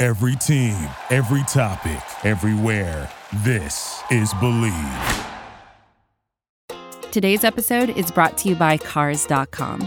Every team, every topic, everywhere. This is Believe. Today's episode is brought to you by Cars.com.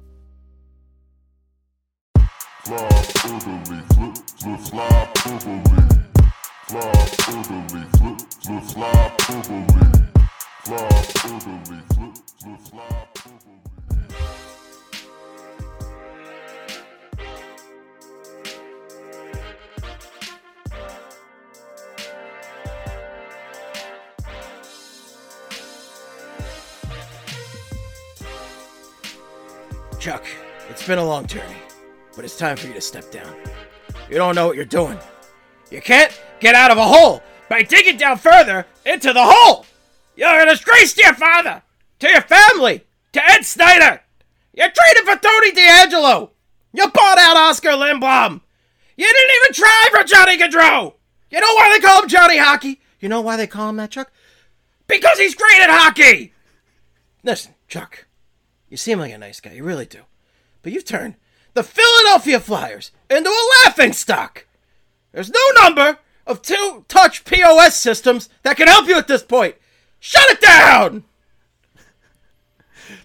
Fly orderly, flip, flip, fly orderly. Fly orderly, flip, flip, fly orderly. Fly orderly, flip, flip, fly orderly. Chuck, it's been a long journey, but it's time for you to step down. You don't know what you're doing. You can't get out of a hole by digging down further into the hole. You're a disgrace to your father, to your family, to Ed Snider. You traded for Tony DeAngelo. You bought out Oscar Lindblom. You didn't even try for Johnny Gaudreau. You know why they call him Johnny Hockey? You know why they call him that, Chuck? Because he's great at hockey. Listen, Chuck, you seem like a nice guy, you really do. But you've turned the Philadelphia Flyers into a laughing stock. There's no number of two touch POS systems that can help you at this point. Shut it down!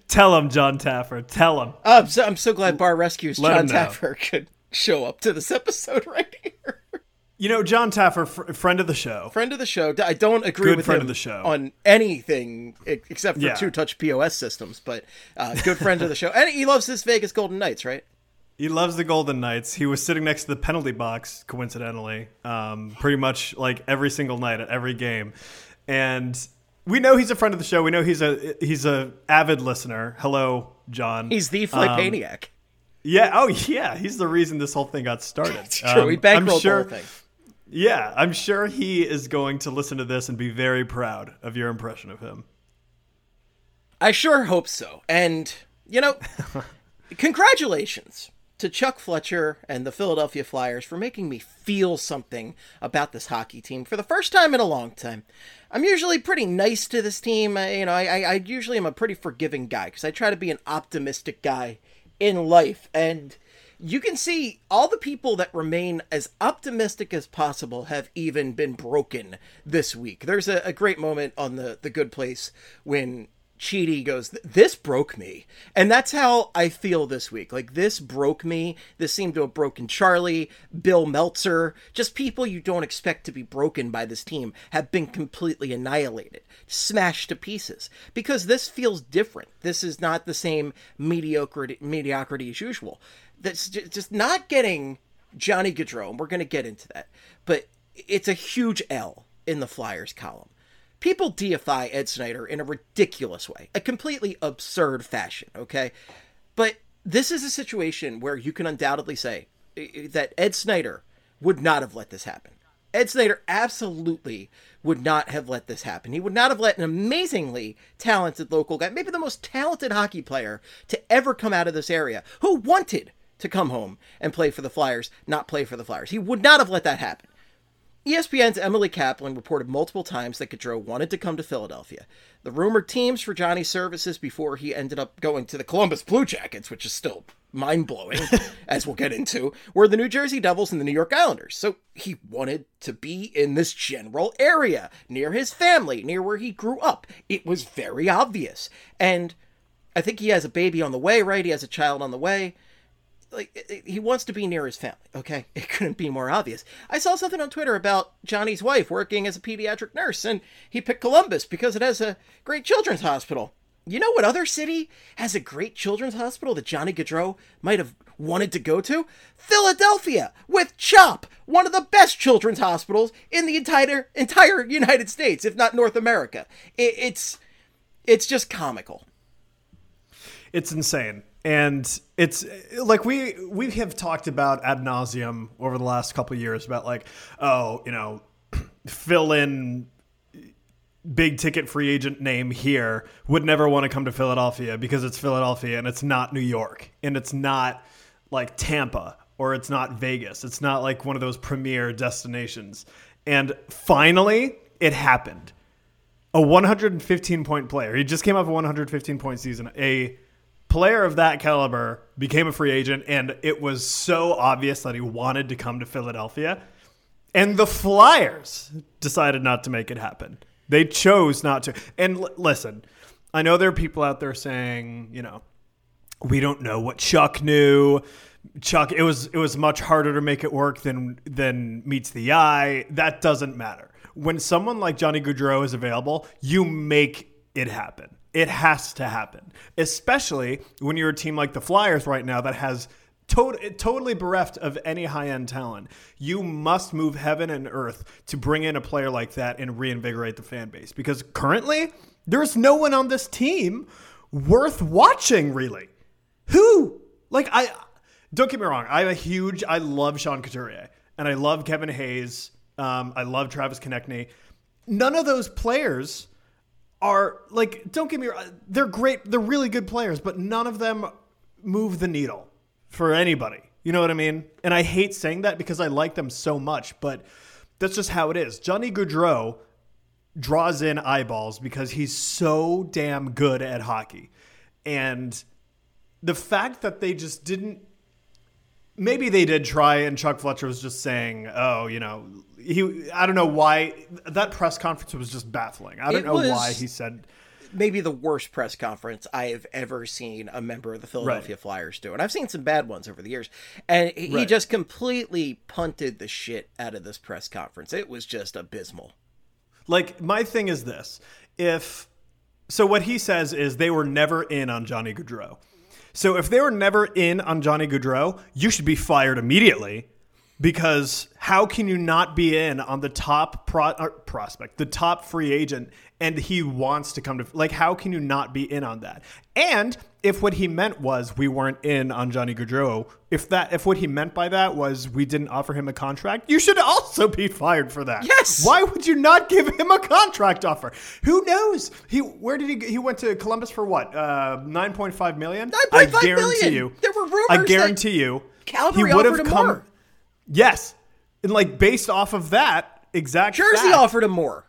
Tell him, Jon Taffer. Tell him. I'm so, I'm so glad Bar Rescues Let Jon. Taffer could show up to this episode right here. You know, Jon Taffer, fr- friend of the show. Friend of the show. I don't agree Good with friend him of the show. on anything except for Yeah. two touch POS systems, but uh, good friend of the show. And he loves his Vegas Golden Knights, right? He loves the Golden Knights. He was sitting next to the penalty box, coincidentally, um, pretty much like every single night at every game. And we know he's a friend of the show. We know he's a he's a avid listener. Hello, Jon. He's the Um, Flapaniac. yeah. Oh, yeah. He's the reason this whole thing got started. It's true. he Um, bankrolled I'm the whole thing. Yeah, I'm sure he is going to listen to this and be very proud of your impression of him. I sure hope so. And, you know, congratulations to Chuck Fletcher and the Philadelphia Flyers for making me feel something about this hockey team for the first time in a long time. I'm usually pretty nice to this team. I, you know, I, I, usually am a pretty forgiving guy because I try to be an optimistic guy in life. And you can see all the people that remain as optimistic as possible have even been broken this week. There's a, a great moment on the the Good Place when Chidi goes, "This broke me," and that's how I feel this week. Like this broke me. This seemed to have broken Charlie, Bill Meltzer, just people you don't expect to be broken by this team have been completely annihilated, smashed to pieces. Because this feels different. This is not the same mediocrity mediocrity as usual. That's just not getting Johnny Gaudreau. and We're going to get into that, but it's a huge L in the Flyers column. People deify Ed Snider in a ridiculous way, a completely absurd fashion, okay? But this is a situation where you can undoubtedly say that Ed Snider would not have let this happen. Ed Snider absolutely would not have let this happen. He would not have let an amazingly talented local guy, maybe the most talented hockey player to ever come out of this area, who wanted to come home and play for the Flyers, not play for the Flyers. He would not have let that happen. ESPN's Emily Kaplan reported multiple times that Gaudreau wanted to come to Philadelphia. The rumored teams for Johnny's services before he ended up going to the Columbus Blue Jackets, which is still mind blowing, as we'll get into, were the New Jersey Devils and the New York Islanders. So he wanted to be in this general area, near his family, near where he grew up. It was very obvious. And I think he has a baby on the way, right? He has a child on the way like he wants to be near his family. Okay, it couldn't be more obvious. I saw something on Twitter about Johnny's wife working as a pediatric nurse, and he picked Columbus because it has a great children's hospital. You know what other city has a great children's hospital that Johnny Gaudreau might have wanted to go to? Philadelphia, with CHOP, one of the best children's hospitals in the entire entire United States, if not North America. It, it's it's just comical. it's insane and it's like we we have talked about ad nauseum over the last couple years about like oh you know fill in big ticket free agent name here would never want to come to Philadelphia because it's Philadelphia and it's not New York and it's not like Tampa or it's not Vegas it's not like one of those premier destinations and finally it happened a 115 point player. He just came off a 115 point season. A player of that caliber became a free agent, and it was so obvious that he wanted to come to Philadelphia. And the Flyers decided not to make it happen. They chose not to. And l- listen, I know there are people out there saying, you know, we don't know what Chuck knew. Chuck, it was it was much harder to make it work than than meets the eye. That doesn't matter. When someone like Johnny Gaudreau is available, you make it happen. It has to happen, especially when you're a team like the Flyers right now that has tot- totally bereft of any high end talent. You must move heaven and earth to bring in a player like that and reinvigorate the fan base because currently there's no one on this team worth watching, really. Who? Like I don't get me wrong, I'm a huge I love Sean Couturier and I love Kevin Hayes. Um, I love Travis Konecny. None of those players are like don't get me wrong, they're great, they're really good players, but none of them move the needle for anybody. You know what I mean? And I hate saying that because I like them so much, but that's just how it is. Johnny Gaudreau draws in eyeballs because he's so damn good at hockey. And the fact that they just didn't maybe they did try and Chuck Fletcher was just saying, "Oh, you know, he I don't know why that press conference was just baffling. I don't It know why he said maybe the worst press conference I have ever seen a member of the Philadelphia Flyers do. And I've seen some bad ones over the years. And he he Right. just completely punted the shit out of this press conference. It was just abysmal. Like my thing is this: if so, what he says is they were never in on Johnny Gaudreau. So if they were never in on Johnny Gaudreau, you should be fired immediately. Because how can you not be in on the top pro, uh, prospect, the top free agent, and he wants to come to like? How can you not be in on that? And if what he meant was we weren't in on Johnny Gaudreau, if that if what he meant by that was we didn't offer him a contract, you should also be fired for that. Yes! Why would you not give him a contract offer? Who knows? He where did he he went to Columbus for what? Uh, nine point five million. I guarantee million. you. There were rumors I guarantee you. Calgary he would have come. more. Yes, and like based off of that exact. Jersey fact, offered him more.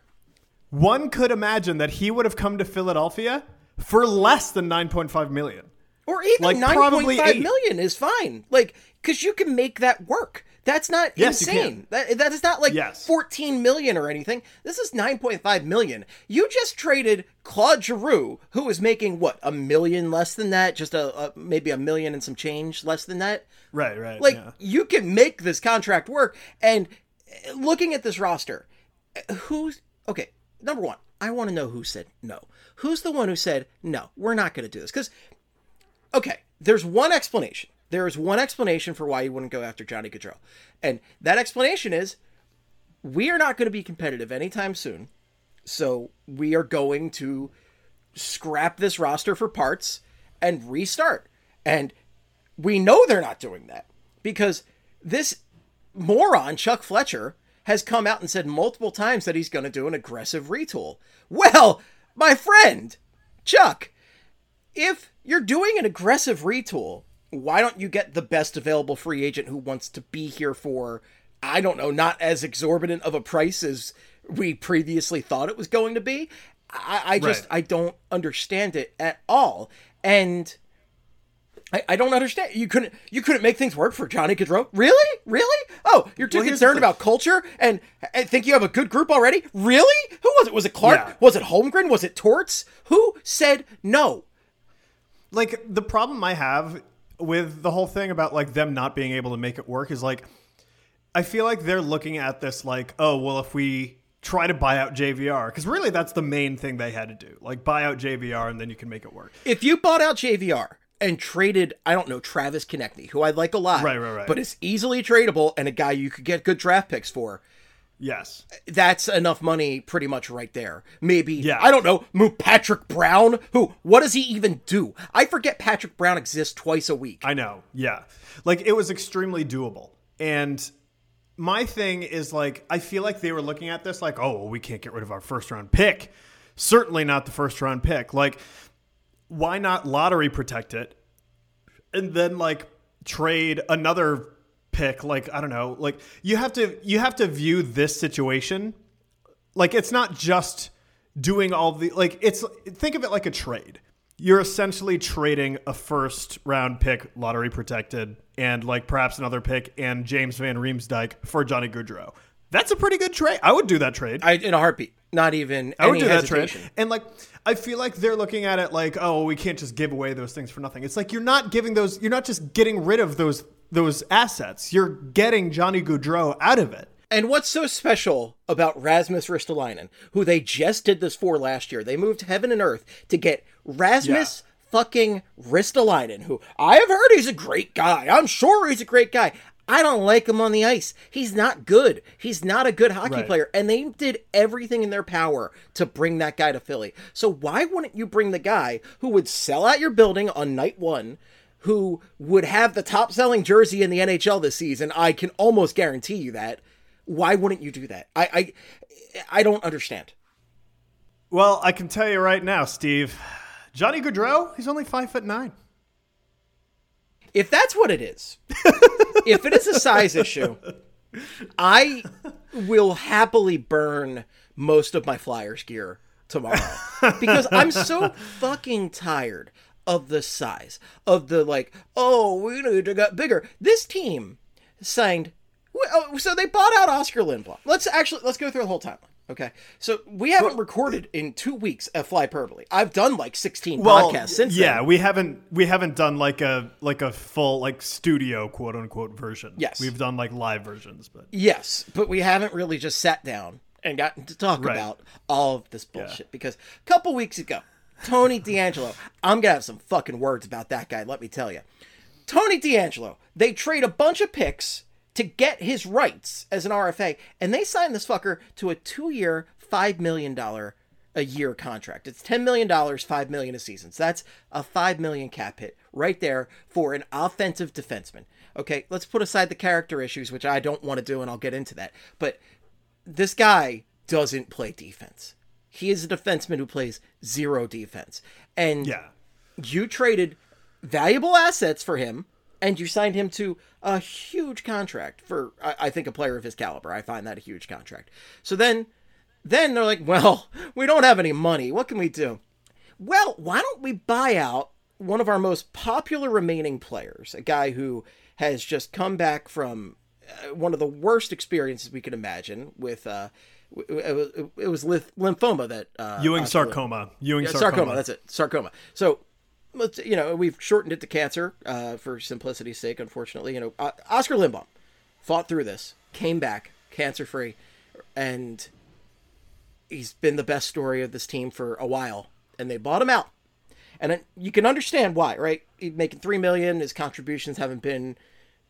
One could imagine that he would have come to Philadelphia for less than nine point five million. Or even Like, nine probably point five eight. million is fine. Like, because you can make that work. That's not Yes, insane. That that is not like Yes. 14 million or anything. This is 9.5 million. You just traded Claude Giroux, who was making what a million less than that, just a, a maybe a million and some change less than that. Right, right. Like yeah. you can make this contract work. And uh, looking at this roster, uh, who's okay? Number one, I want to know who said no. Who's the one who said no? We're not going to do this because okay, there's one explanation. There is one explanation for why you wouldn't go after Johnny Gaudreau, and that explanation is we are not going to be competitive anytime soon. So we are going to scrap this roster for parts and restart. And we know they're not doing that because this moron, Chuck Fletcher, has come out and said multiple times that he's going to do an aggressive retool. Well, my friend, Chuck, if you're doing an aggressive retool, why don't you get the best available free agent who wants to be here for, I don't know, not as exorbitant of a price as we previously thought it was going to be? I, I just, Right. I don't understand it at all. And I, I don't understand. You couldn't you couldn't make things work for Johnny Gaudreau? Really? Really? Oh, you're too Well, concerned about culture and, and think you have a good group already? Really? Who was it? Was it Clark? Yeah. Was it Holmgren? Was it Torts? Who said no? like the problem I have with the whole thing about like them not being able to make it work is like I feel like they're looking at this like, oh, well, if we try to buy out JVR, because really that's the main thing they had to do, like buy out JVR and then you can make it work. If you bought out JVR and traded, I don't know, Travis Konecny, who I like a lot, Right, right, right. but is easily tradable and a guy you could get good draft picks for, Yes. that's enough money pretty much right there. Maybe, Yeah. I don't know, move Patrick Brown, who, what does he even do? I forget Patrick Brown exists twice a week. I know. Yeah. Like it was extremely doable. And my thing is like I feel like they were looking at this like, "Oh, well, we can't get rid of our first round pick." Certainly not the first round pick. Like why not lottery protect it and then like trade another pick? Like I don't know, like you have to you have to view this situation. Like it's not just doing all the like it's think of it like a trade. You're essentially trading a first round pick lottery protected and like perhaps another pick and james van riemsdyk for johnny gaudreau that's a pretty good trade i would do that trade I, in a heartbeat, not even I would do that trade. And like, I feel like they're looking at it like, oh, we can't just give away those things for nothing. It's like you're not giving those. You're not just getting rid of those those assets. You're getting Johnny Gaudreau out of it. And what's so special about Rasmus Ristolainen, who they just did this for last year? They moved heaven and earth to get Rasmus fucking Ristolainen, who I have heard he's a great guy. I'm sure he's a great guy. I don't like him on the ice. He's not good. He's not a good hockey Right. player. And they did everything in their power to bring that guy to Philly. So why wouldn't you bring the guy who would sell out your building on night one? Who would have the top selling jersey in the NHL this season? I can almost guarantee you that why wouldn't you do that? I I, I don't understand. Well, I can tell you right now, Steve. Johnny Gaudreau, he's only five foot nine. If that's what it is, if it is a size issue, I will happily burn most of my Flyers gear tomorrow because I'm so fucking tired of the size of the like. Oh, we need to get bigger. This team signed. Oh, so they bought out Oscar Lindblom. Let's actually let's go through the whole timeline. Okay, so we haven't recorded in two weeks at Flyperbole. I've done like 16 podcasts since yeah, then. we haven't we haven't done like a like a full like studio quote unquote version. Yes. we've done like live versions, but Yes, but we haven't really just sat down and gotten to talk Right. about all of this bullshit because a couple weeks ago, Tony DeAngelo, I'm gonna have some fucking words about that guy. Let me tell you, Tony DeAngelo, they trade a bunch of picks to get his rights as an RFA, and they signed this fucker to a two-year, five million dollar a year contract. It's ten million dollars, five million a season. So that's a five million cap hit right there for an offensive defenseman. Okay, let's put aside the character issues, which I don't want to do, and I'll get into that. But this guy doesn't play defense. He is a defenseman who plays zero defense. And yeah, you traded valuable assets for him and you signed him to a huge contract for I, I think a player of his caliber. I find that a huge contract. So then then they're like, well, we don't have any money. What can we do? Well, why don't we buy out one of our most popular remaining players, a guy who has just come back from uh, one of the worst experiences we could imagine with uh it was, it was lymph- lymphoma that uh, Ewing sarcoma. Ewing yeah, sarcoma. sarcoma. That's it. Sarcoma. So, you know we've shortened it to cancer uh, for simplicity's sake. Unfortunately, you know uh, Oscar Lindblom fought through this, came back cancer free, and he's been the best story of this team for a while. And they bought him out, and it, you can understand why, right? He's making three million. His contributions haven't been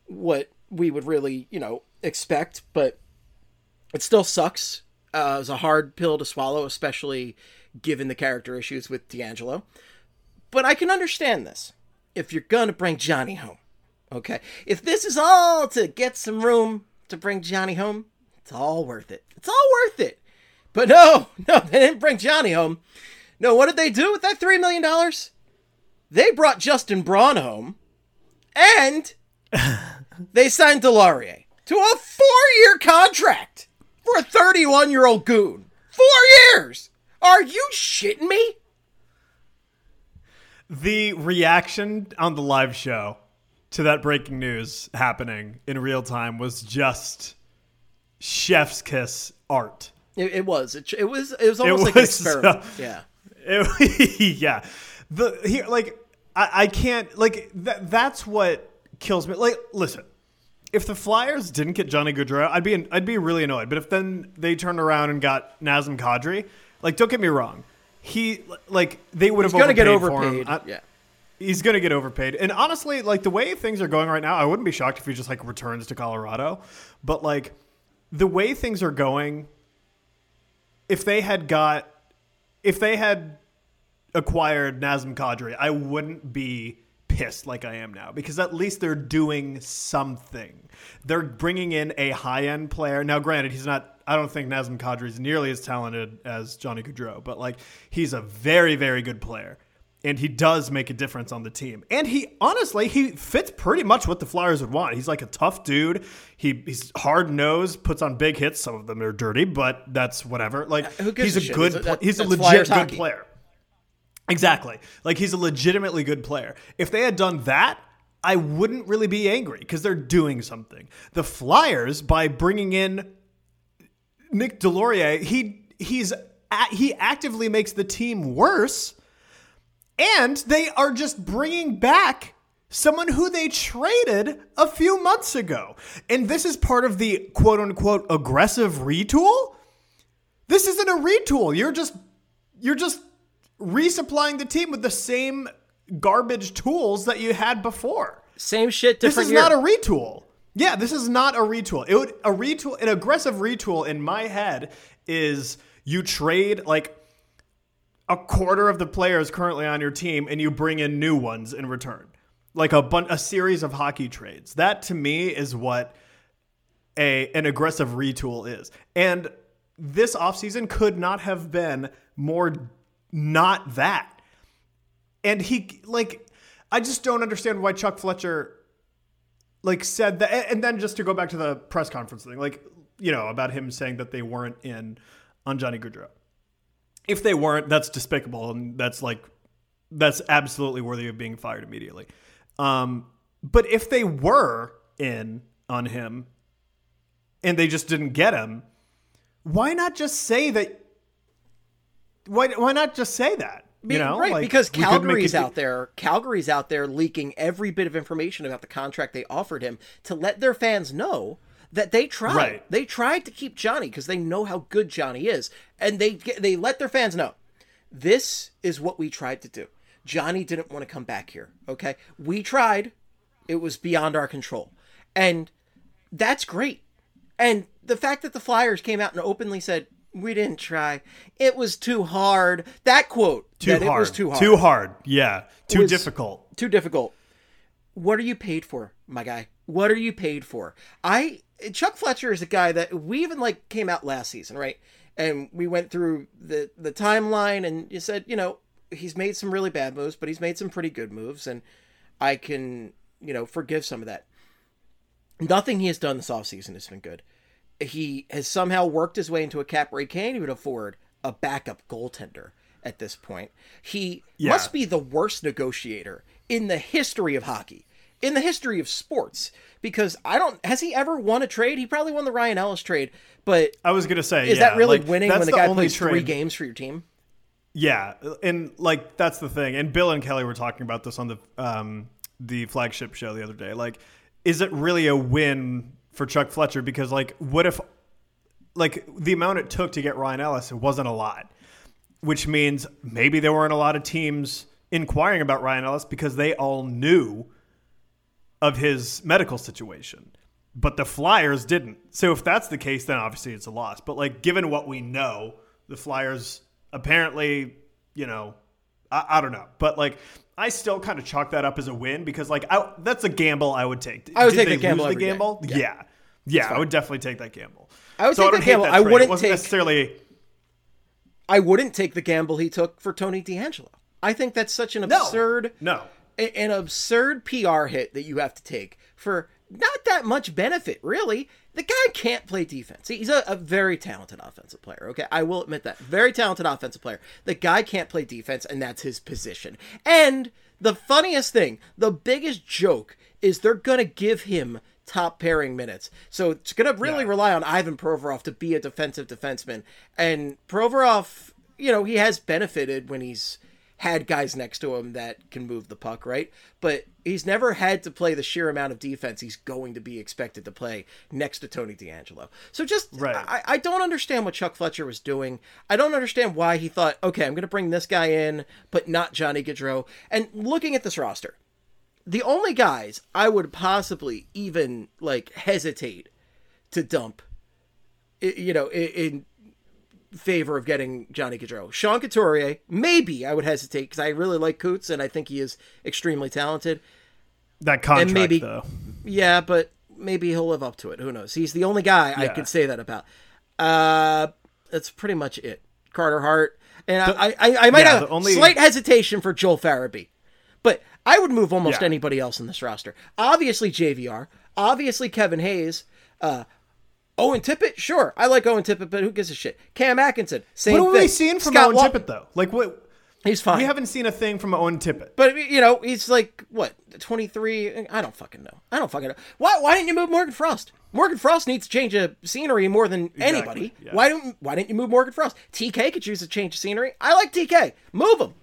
what we would really, you know, expect, but it still sucks. Uh, it was a hard pill to swallow, especially given the character issues with DeAngelo. But I can understand this if you're gonna bring Johnny home. Okay, if this is all to get some room to bring Johnny home, it's all worth it. It's all worth it. But no, no, they didn't bring Johnny home. No, what did they do with that three million dollars? They brought Justin Braun home, and they signed Deslauriers to a four-year contract for a 31-year-old goon. Four years. Are you shitting me? The reaction on the live show to that breaking news happening in real time was just chef's kiss art. It, it was. It, it was. It was almost like was, an experiment. uh, yeah. It- yeah. The here like I, I can't like that. That's what kills me. Like, listen, if the Flyers didn't get Johnny Gaudreau, I'd be I'd be really annoyed. But if then they turned around and got Nazem Kadri, like, don't get me wrong, he like they would have He's gonna get overpaid for him. overpaid. I- yeah. He's gonna get overpaid. And honestly, like the way things are going right now, I wouldn't be shocked if he just like returns to Colorado. But like the way things are going, if they had got if they had acquired Nazem Kadri, I wouldn't be pissed like I am now because at least they're doing something. They're bringing in a high end player. Now, granted, he's not. I don't think Nazem Kadri is nearly as talented as Johnny Gaudreau, but like he's a very, very good player. And he does make a difference on the team. And he honestly, he fits pretty much what the Flyers would want. He's like a tough dude. He he's hard nosed, puts on big hits. Some of them are dirty, but that's whatever. Like who gives he's a a shit? good, pla- that- he's a legit good player. Exactly. Like he's a legitimately good player. If they had done that, I wouldn't really be angry because they're doing something. The Flyers, by bringing in Nick Deslauriers, he he's he actively makes the team worse, and they are just bringing back someone who they traded a few months ago. And this is part of the quote unquote aggressive retool. This isn't a retool. You're just you're just resupplying the team with the same garbage tools that you had before. Same shit, This is year. not a retool. Yeah, this is not a retool. It would a retool, an aggressive retool in my head is you trade like a quarter of the players currently on your team and you bring in new ones in return. Like a bun- a series of hockey trades. That to me is what a an aggressive retool is. And this offseason could not have been more not that. And he like I just don't understand why Chuck Fletcher like said that and then just to go back to the press conference thing, like, you know, about him saying that they weren't in on Johnny Gaudreau. If they weren't, that's despicable and that's like that's absolutely worthy of being fired immediately. Um, but if they were in on him and they just didn't get him, why not just say that? Why why not just say that? Be- You know, right? Like, because we could make Calgary's out there. Calgary's out there leaking every bit of information about the contract they offered him to let their fans know that they tried. Right. They tried to keep Johnny because they know how good Johnny is, and they they let their fans know this is what we tried to do. Johnny didn't want to come back here. Okay, we tried. It was beyond our control, and that's great. And the fact that the Flyers came out and openly said, "We didn't try. It was too hard." That quote, too that hard. it was too hard, Too hard. Yeah. Too difficult. too difficult. What are you paid for, my guy? What are you paid for? I Chuck Fletcher is a guy that we even like came out last season, right? And we went through the the timeline, and you said, you know, he's made some really bad moves, but he's made some pretty good moves, and I can, you know, forgive some of that. Nothing he has done this offseason has been good. He has somehow worked his way into a cap where he can't even afford a backup goaltender at this point. He Yeah. must be the worst negotiator in the history of hockey, in the history of sports. Because I don't has he ever won a trade? He probably won the Ryan Ellis trade, but I was gonna say, is yeah, that really like, winning when the, guy only plays three games for your team? Yeah, and like that's the thing. And Bill and Kelly were talking about this on the um, the flagship show the other day. Like, is it really a win for Chuck Fletcher? Because like, what if like the amount it took to get Ryan Ellis, it wasn't a lot, which means maybe there weren't a lot of teams inquiring about Ryan Ellis because they all knew of his medical situation. But the Flyers didn't. So if that's the case, then obviously it's a loss. But like given what we know, the Flyers apparently, you know, I, I don't know. But like I still kind of chalk that up as a win because like I, that's a gamble I would take. I would Did take the gamble the day. gamble? Yeah. Yeah. Yeah, I would definitely take that gamble. I would so take I the gamble. I wouldn't take- necessarily I wouldn't take the gamble he took for Tony DeAngelo. I think that's such an no absurd No. a- an absurd PR hit that you have to take for not that much benefit, really. The guy can't play defense. He's a, a very talented offensive player. Okay, I will admit that. Very talented offensive player. The guy can't play defense, and that's his position. And the funniest thing, the biggest joke, is they're gonna give him top pairing minutes. So it's gonna really Yeah. rely on Ivan Provorov to be a defensive defenseman. And Provorov, you know, he has benefited when he's had guys next to him that can move the puck, right? But he's never had to play the sheer amount of defense he's going to be expected to play next to Tony DeAngelo. So just, Right. I, I don't understand what Chuck Fletcher was doing. I don't understand why he thought, okay, I'm going to bring this guy in, but not Johnny Gaudreau. And looking at this roster, the only guys I would possibly even like hesitate to dump, you know, in favor of getting Johnny Gaudreau. Sean Couturier, maybe I would hesitate because I really like Coots and I think he is extremely talented. That contract maybe- though. Yeah, but maybe he'll live up to it. Who knows? He's the only guy I Yeah. could say that about. Uh, that's pretty much it. Carter Hart, and I, I, I might yeah, have only- slight hesitation for Joel Farabee, but I would move almost Yeah. anybody else in this roster. Obviously JVR, obviously Kevin Hayes, uh, Owen Tippett. Sure, I like Owen Tippett, but who gives a shit? Cam Atkinson, same What have thing. we seen from Scott Owen Tippett though? Like what? He's fine. We haven't seen a thing from Owen Tippett. But you know, he's like what twenty three. I don't fucking know. I don't fucking know. Why? Why didn't you move Morgan Frost? Morgan Frost needs to change of scenery more than anybody. yeah. Why don't Why didn't you move Morgan Frost? TK could choose a change of scenery. I like TK. Move him.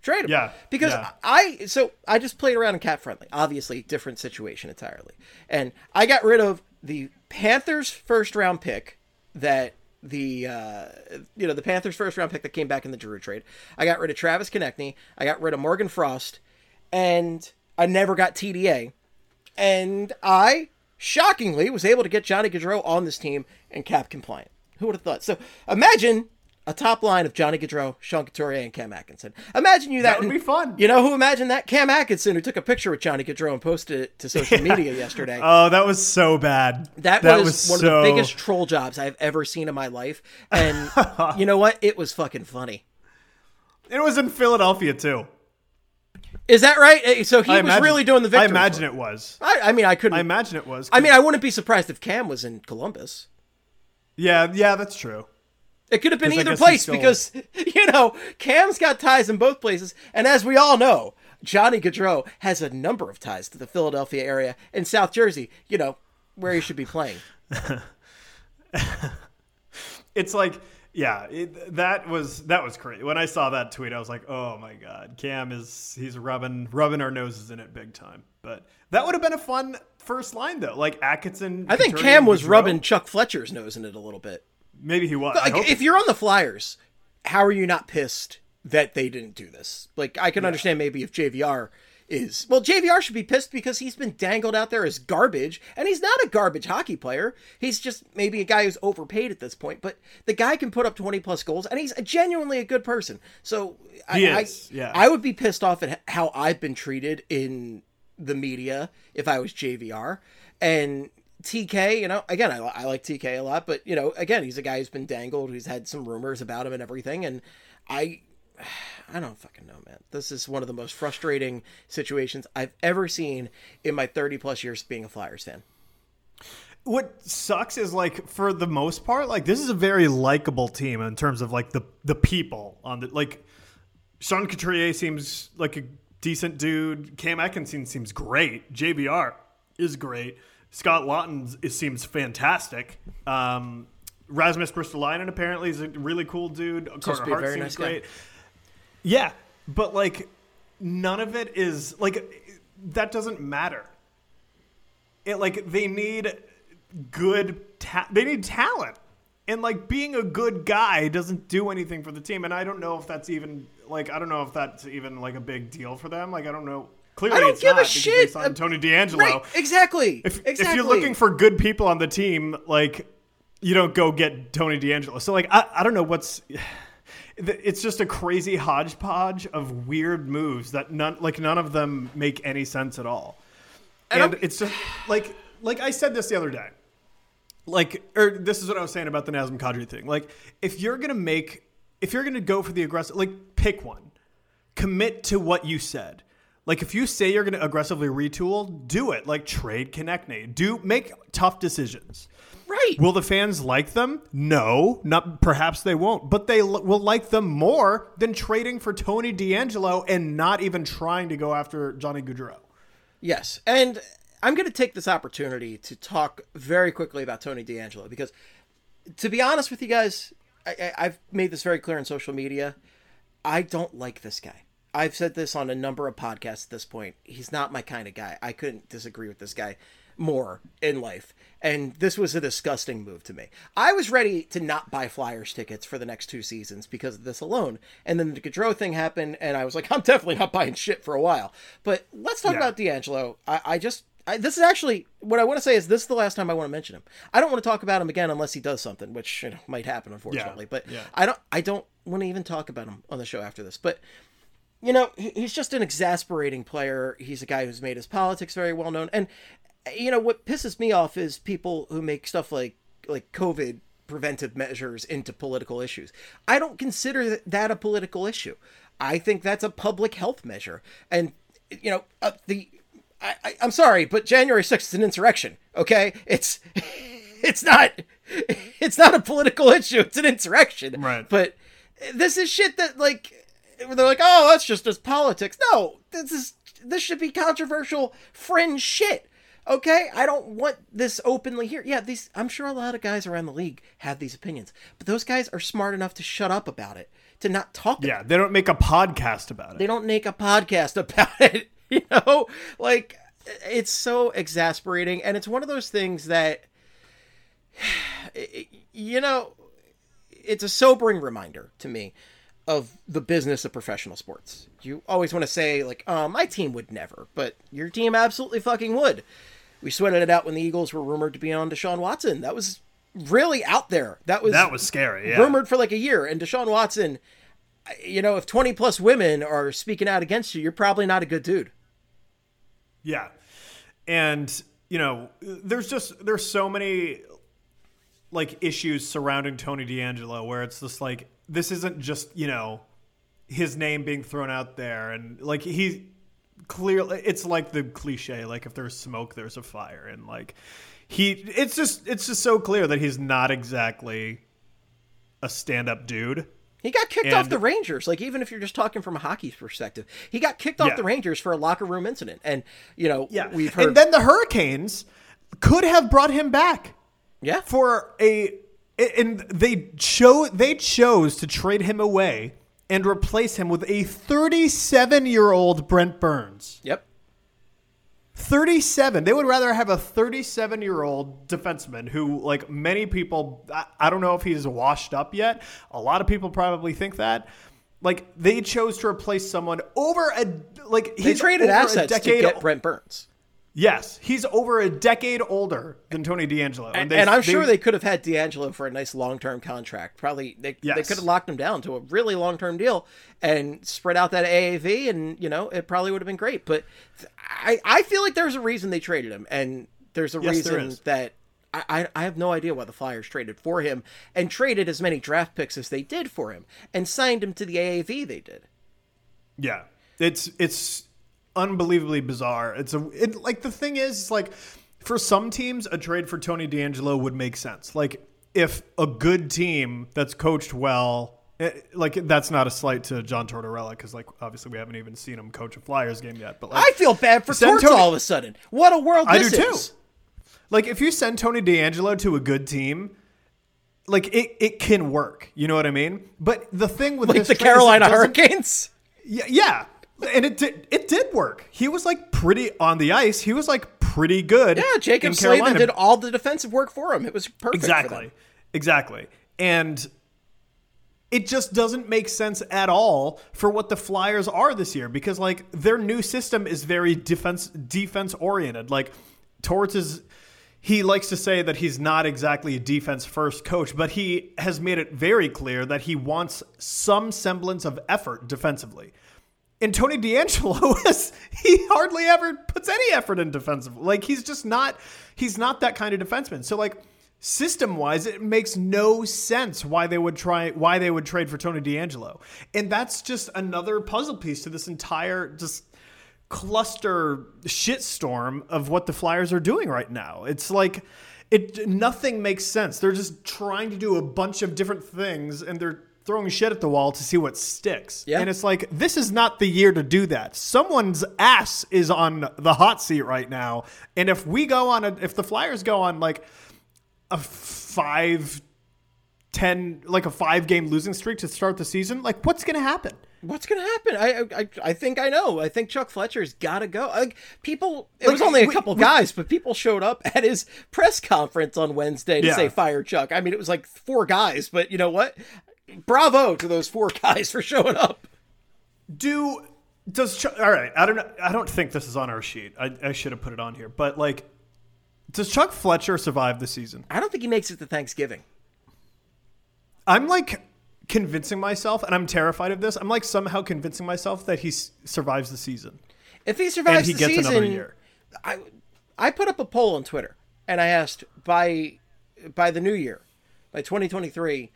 Trade him. Yeah, Because yeah. I so I just played around in CapFriendly. Obviously, different situation entirely. And I got rid of the Panthers first round pick that the uh, you know the Panthers first round pick that came back in the Drew trade. I got rid of Travis Konecny. I got rid of Morgan Frost, and I never got TDA. And I shockingly was able to get Johnny Gaudreau on this team and cap compliant. Who would have thought? So imagine a top line of Johnny Gaudreau, Sean Couturier, and Cam Atkinson. Imagine you that, That would be fun. You know who imagined that? Cam Atkinson, who took a picture with Johnny Gaudreau and posted it to social media yesterday. Oh, that was so bad. That, was, one so... of the biggest troll jobs I've ever seen in my life. And you know what? It was fucking funny. It was in Philadelphia too. Is that right? Eh, So he I was imagine, really doing the victory. I imagine it was. I, I mean, I couldn't. I imagine it was. I mean, I wouldn't be surprised if Cam was in Columbus. yeah, yeah, that's true. It could have been either place still- because you know Cam's got ties in both places, and as we all know, Johnny Gaudreau has a number of ties to the Philadelphia area and South Jersey. You know where he should be playing. It's like, yeah, it, that was that was crazy. When I saw that tweet, I was like, oh my god, Cam is he's rubbing rubbing our noses in it big time. But that would have been a fun first line though. Like Atkinson. I think Couturier, Cam was Gaudreau. rubbing Chuck Fletcher's nose in it a little bit. Maybe he was. Like, if you're on the Flyers, how are you not pissed that they didn't do this? Like, I can understand maybe if JVR is well, JVR should be pissed because he's been dangled out there as garbage, and he's not a garbage hockey player. He's just maybe a guy who's overpaid at this point. But the guy can put up 20 plus goals, and he's genuinely a good person. So He I, is, I, yeah. I would be pissed off at how I've been treated in the media if I was JVR and. TK, you know, again, I, I like TK a lot, but you know, again, he's a guy who's been dangled, who's had some rumors about him and everything, and I, I don't fucking know, man. This is one of the most frustrating situations I've ever seen in my 30 plus years being a Flyers fan. what sucks is like for the most part, like this is a very likable team in terms of like the the people on the like. Sean Couturier seems like a decent dude. Cam Atkinson seems great. JVR is great. Scott Laughton seems fantastic. Um, Rasmus Ristolainen apparently is a really cool dude. Supposed Carter Hart seems nice guy. great. Yeah, but like none of it is like that doesn't matter. It like they need good ta- they need talent. And like being a good guy doesn't do anything for the team and I don't know if that's even like I don't know if that's even like a big deal for them. Like I don't know. Clearly I don't it's give a shit. They Tony DeAngelo. Right, exactly. If, exactly. if you're looking for good people on the team, like you don't go get Tony DeAngelo. So like I, I don't know what's it's just a crazy hodgepodge of weird moves that none like none of them make any sense at all. And And, it's just like like I said this the other day. Like or this is what I was saying about the Nazem Kadri thing. Like if you're gonna make if you're gonna go for the aggressive like pick one. Commit to what you said. Like if you say you're gonna aggressively retool, do it. Like trade Konecny. Do make tough decisions. right. Will the fans like them? No, not perhaps they won't, but they l- will like them more than trading for Tony DeAngelo and not even trying to go after Johnny Gaudreau. Yes, and I'm going to take this opportunity to talk very quickly about Tony DeAngelo because, to be honest with you guys, I, I, I've made this very clear on social media. I don't like this guy. I've said this on a number of podcasts at this point. He's not my kind of guy. I couldn't disagree with this guy more in life. And this was a disgusting move to me. I was ready to not buy Flyers tickets for the next two seasons because of this alone. And then the Gaudreau thing happened, and I was like, I'm definitely not buying shit for a while. But let's talk Yeah. about DeAngelo. I, I just. I, this is actually what I want to say is this is the last time I want to mention him. I don't want to talk about him again unless he does something, which you know, might happen unfortunately. But yeah. I don't I don't want to even talk about him on the show after this. But you know, he's just an exasperating player. He's a guy who's made his politics very well known. And you know what pisses me off is people who make stuff like like COVID preventive measures into political issues. I don't consider that a political issue. I think that's a public health measure. And you know, uh, the I, I'm sorry, but January 6th is an insurrection. Okay, it's it's not it's not a political issue. It's an insurrection. Right. But this is shit that like they're like, oh, that's just as politics. No, this is this should be controversial fringe shit. Okay, I don't want this openly here. Yeah, these I'm sure a lot of guys around the league have these opinions, but those guys are smart enough to shut up about it, to not talk. about Yeah, they don't make a podcast about it. they don't make a podcast about it you know like it's so exasperating and it's one of those things that you know it's a sobering reminder to me of the business of professional sports you always want to say like oh my team would never but your team absolutely fucking would we sweated it out when the eagles were rumored to be on deshaun watson that was really out there that was That was scary. Yeah. rumored for like a year. And Deshaun Watson, you know, if 20 plus women are speaking out against you, you're probably not a good dude. Yeah. And, you know, there's just there's so many like issues surrounding Tony DeAngelo where it's just like this isn't just, you know, his name being thrown out there and like he clearly it's like the cliche like if there's smoke there's a fire and like he it's just it's just so clear that he's not exactly a stand-up dude. He got kicked off the Rangers. Like, even if you're just talking from a hockey perspective, he got kicked off Yeah. the Rangers for a locker room incident. And, you know, Yeah. we've heard. And then the Hurricanes could have brought him back. yeah. for a and they chose they chose to trade him away and replace him with a 37 year old Brent Burns. Yep. 37. They would rather have a 37 year old defenseman who, like many people, I, I don't know if he's washed up yet. A lot of people probably think that. Like they chose to replace someone over a like They he's traded assets to decade get Brent Burns. Yes, he's over a decade older than Tony DeAngelo, And, they- and I'm sure they could have had DeAngelo for a nice long term contract. Probably they, they could have locked him down to a really long term deal and spread out that AAV, and you know it probably would have been great. But I I feel like there's a reason they traded him, and there's a Yes, reason is. that. I, I I have no idea why the Flyers traded for him and traded as many draft picks as they did for him and signed him to the AAV they did. Yeah, it's it's unbelievably bizarre. It's a it, like the thing is, like for some teams, a trade for Tony DeAngelo would make sense. Like if a good team that's coached well. eh, Like that's not a slight to John Tortorella because like obviously we haven't even seen him coach a Flyers game yet. But like I feel bad for Torts Tony- all of a sudden. What a world I this do too. Like if you send Tony DeAngelo to a good team, like it, it can work. You know what I mean? But the thing with Like the is Carolina Hurricanes. Yeah, yeah. And it did it did work. He was like pretty on the ice. He was like pretty good. Yeah, Jaccob in Slavin Carolina. did all the defensive work for him. It was perfect. exactly. Exactly. And it just doesn't make sense at all for what the Flyers are this year because like their new system is very defense defense oriented. Like Torts is he likes to say that he's not exactly a defense first coach, but he has made it very clear that he wants some semblance of effort defensively. And Tony DeAngelo is he hardly ever puts any effort in defensive. Like he's just not he's not that kind of defenseman. So like system wise, it makes no sense why they would try why they would trade for Tony DeAngelo. And that's just another puzzle piece to this entire just cluster shitstorm of what the Flyers are doing right now. It's like it nothing makes sense. They're just trying to do a bunch of different things and they're throwing shit at the wall to see what sticks. Yeah. And it's like this is not the year to do that. Someone's ass is on the hot seat right now. And if we go on a if the Flyers go on like a 5 10 like a 5 game losing streak to start the season, like what's going to happen? What's gonna happen? I, I I think I know. I think Chuck Fletcher's got to go. Like people, it Like, was only a we- couple we- guys, but people showed up at his press conference on Wednesday to Yeah. say fire Chuck. I mean, it was like four guys, but you know what? Bravo to those four guys for showing up. Do does Chuck, all right? I don't know. I don't think this is on our sheet. I, I should have put it on here. But like, does Chuck Fletcher survive the season? I don't think he makes it to Thanksgiving. I'm like convincing myself, and I'm terrified of this. I'm like somehow convincing myself that he s- survives the season If he survives and he the gets season, another year. I I put up a poll on Twitter and I asked by by the new year, by 2023,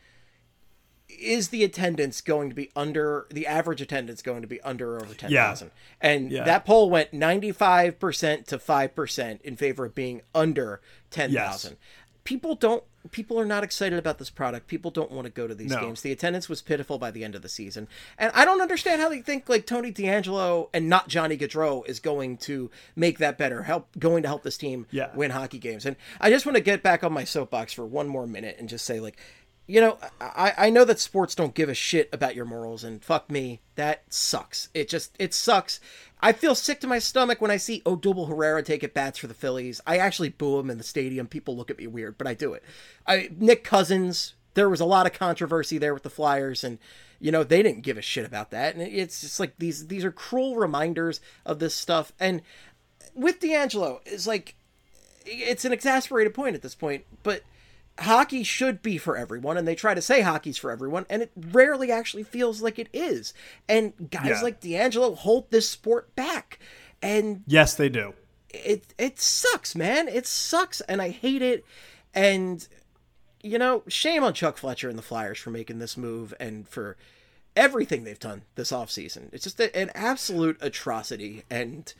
is the attendance going to be under the average attendance going to be under or over 10,000? And Yeah. that poll went 95% to 5% in favor of being under 10,000. People don't people are not excited about this product. People don't want to go to these No. games. The attendance was pitiful by the end of the season. And I don't understand how they think like Tony DeAngelo and not Johnny Gaudreau is going to make that better, help going to help this team Yeah. win hockey games. And I just want to get back on my soapbox for one more minute and just say like you know, I, I know that sports don't give a shit about your morals, and fuck me, that sucks. It just it sucks. I feel sick to my stomach when I see Odubel Herrera take at bats for the Phillies. I actually boo him in the stadium. People look at me weird, but I do it. I Nick Cousins. There was a lot of controversy there with the Flyers, and you know they didn't give a shit about that. And it's just like these these are cruel reminders of this stuff. And with DeAngelo, it's like it's an exasperated point at this point, but hockey should be for everyone and they try to say hockey's for everyone and it rarely actually feels like it is. And guys Yeah. like deangelo hold this sport back. And Yes, they do. it it sucks man. It sucks and i hate it. And you know shame on chuck fletcher and the flyers for making this move and for everything they've done this offseason. It's just a, an absolute atrocity and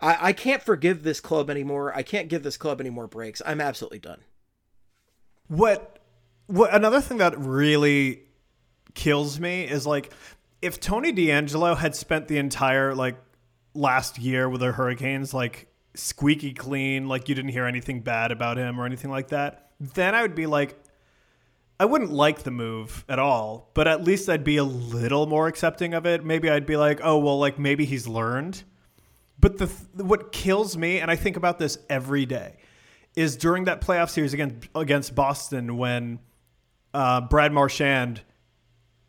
I, I can't forgive this club anymore. I can't give this club any more breaks. I'm absolutely done What what another thing that really kills me is like if Tony DeAngelo had spent the entire like last year with the Hurricanes like squeaky clean, like you didn't hear anything bad about him or anything like that, then I would be like I wouldn't like the move at all, but at least I'd be a little more accepting of it. Maybe I'd be like, "Oh, well, like maybe he's learned." But the what kills me, and I think about this every day, is during that playoff series against against Boston when uh, Brad Marchand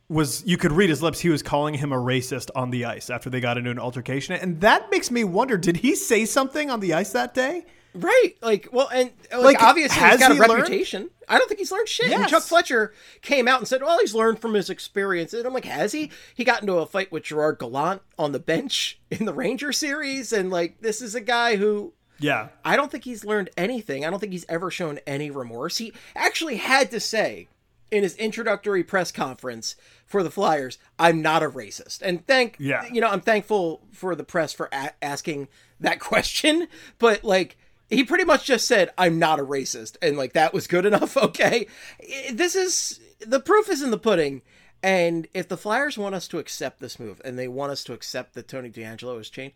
was you could read his lips. He was calling him a racist on the ice after they got into an altercation, and that makes me wonder: Did he say something on the ice that day? Right. Like, well, and like, Like, obviously he's got a he learned? reputation. I don't think he's learned shit. And Chuck Fletcher came out and said, well, he's learned from his experience. And I'm like, has he? He got into a fight with Gerard Gallant on the bench in the Ranger series. And like, this is a guy who Yeah, I don't think he's learned anything. I don't think he's ever shown any remorse. He actually had to say in his introductory press conference for the Flyers, "I'm not a racist." And thank Yeah. you know, I'm thankful for the press for a- asking that question, but like he pretty much just said, "I'm not a racist," and like that was good enough. Okay, this is the proof is in the pudding. And if the Flyers want us to accept this move, and they want us to accept that Tony DeAngelo has changed,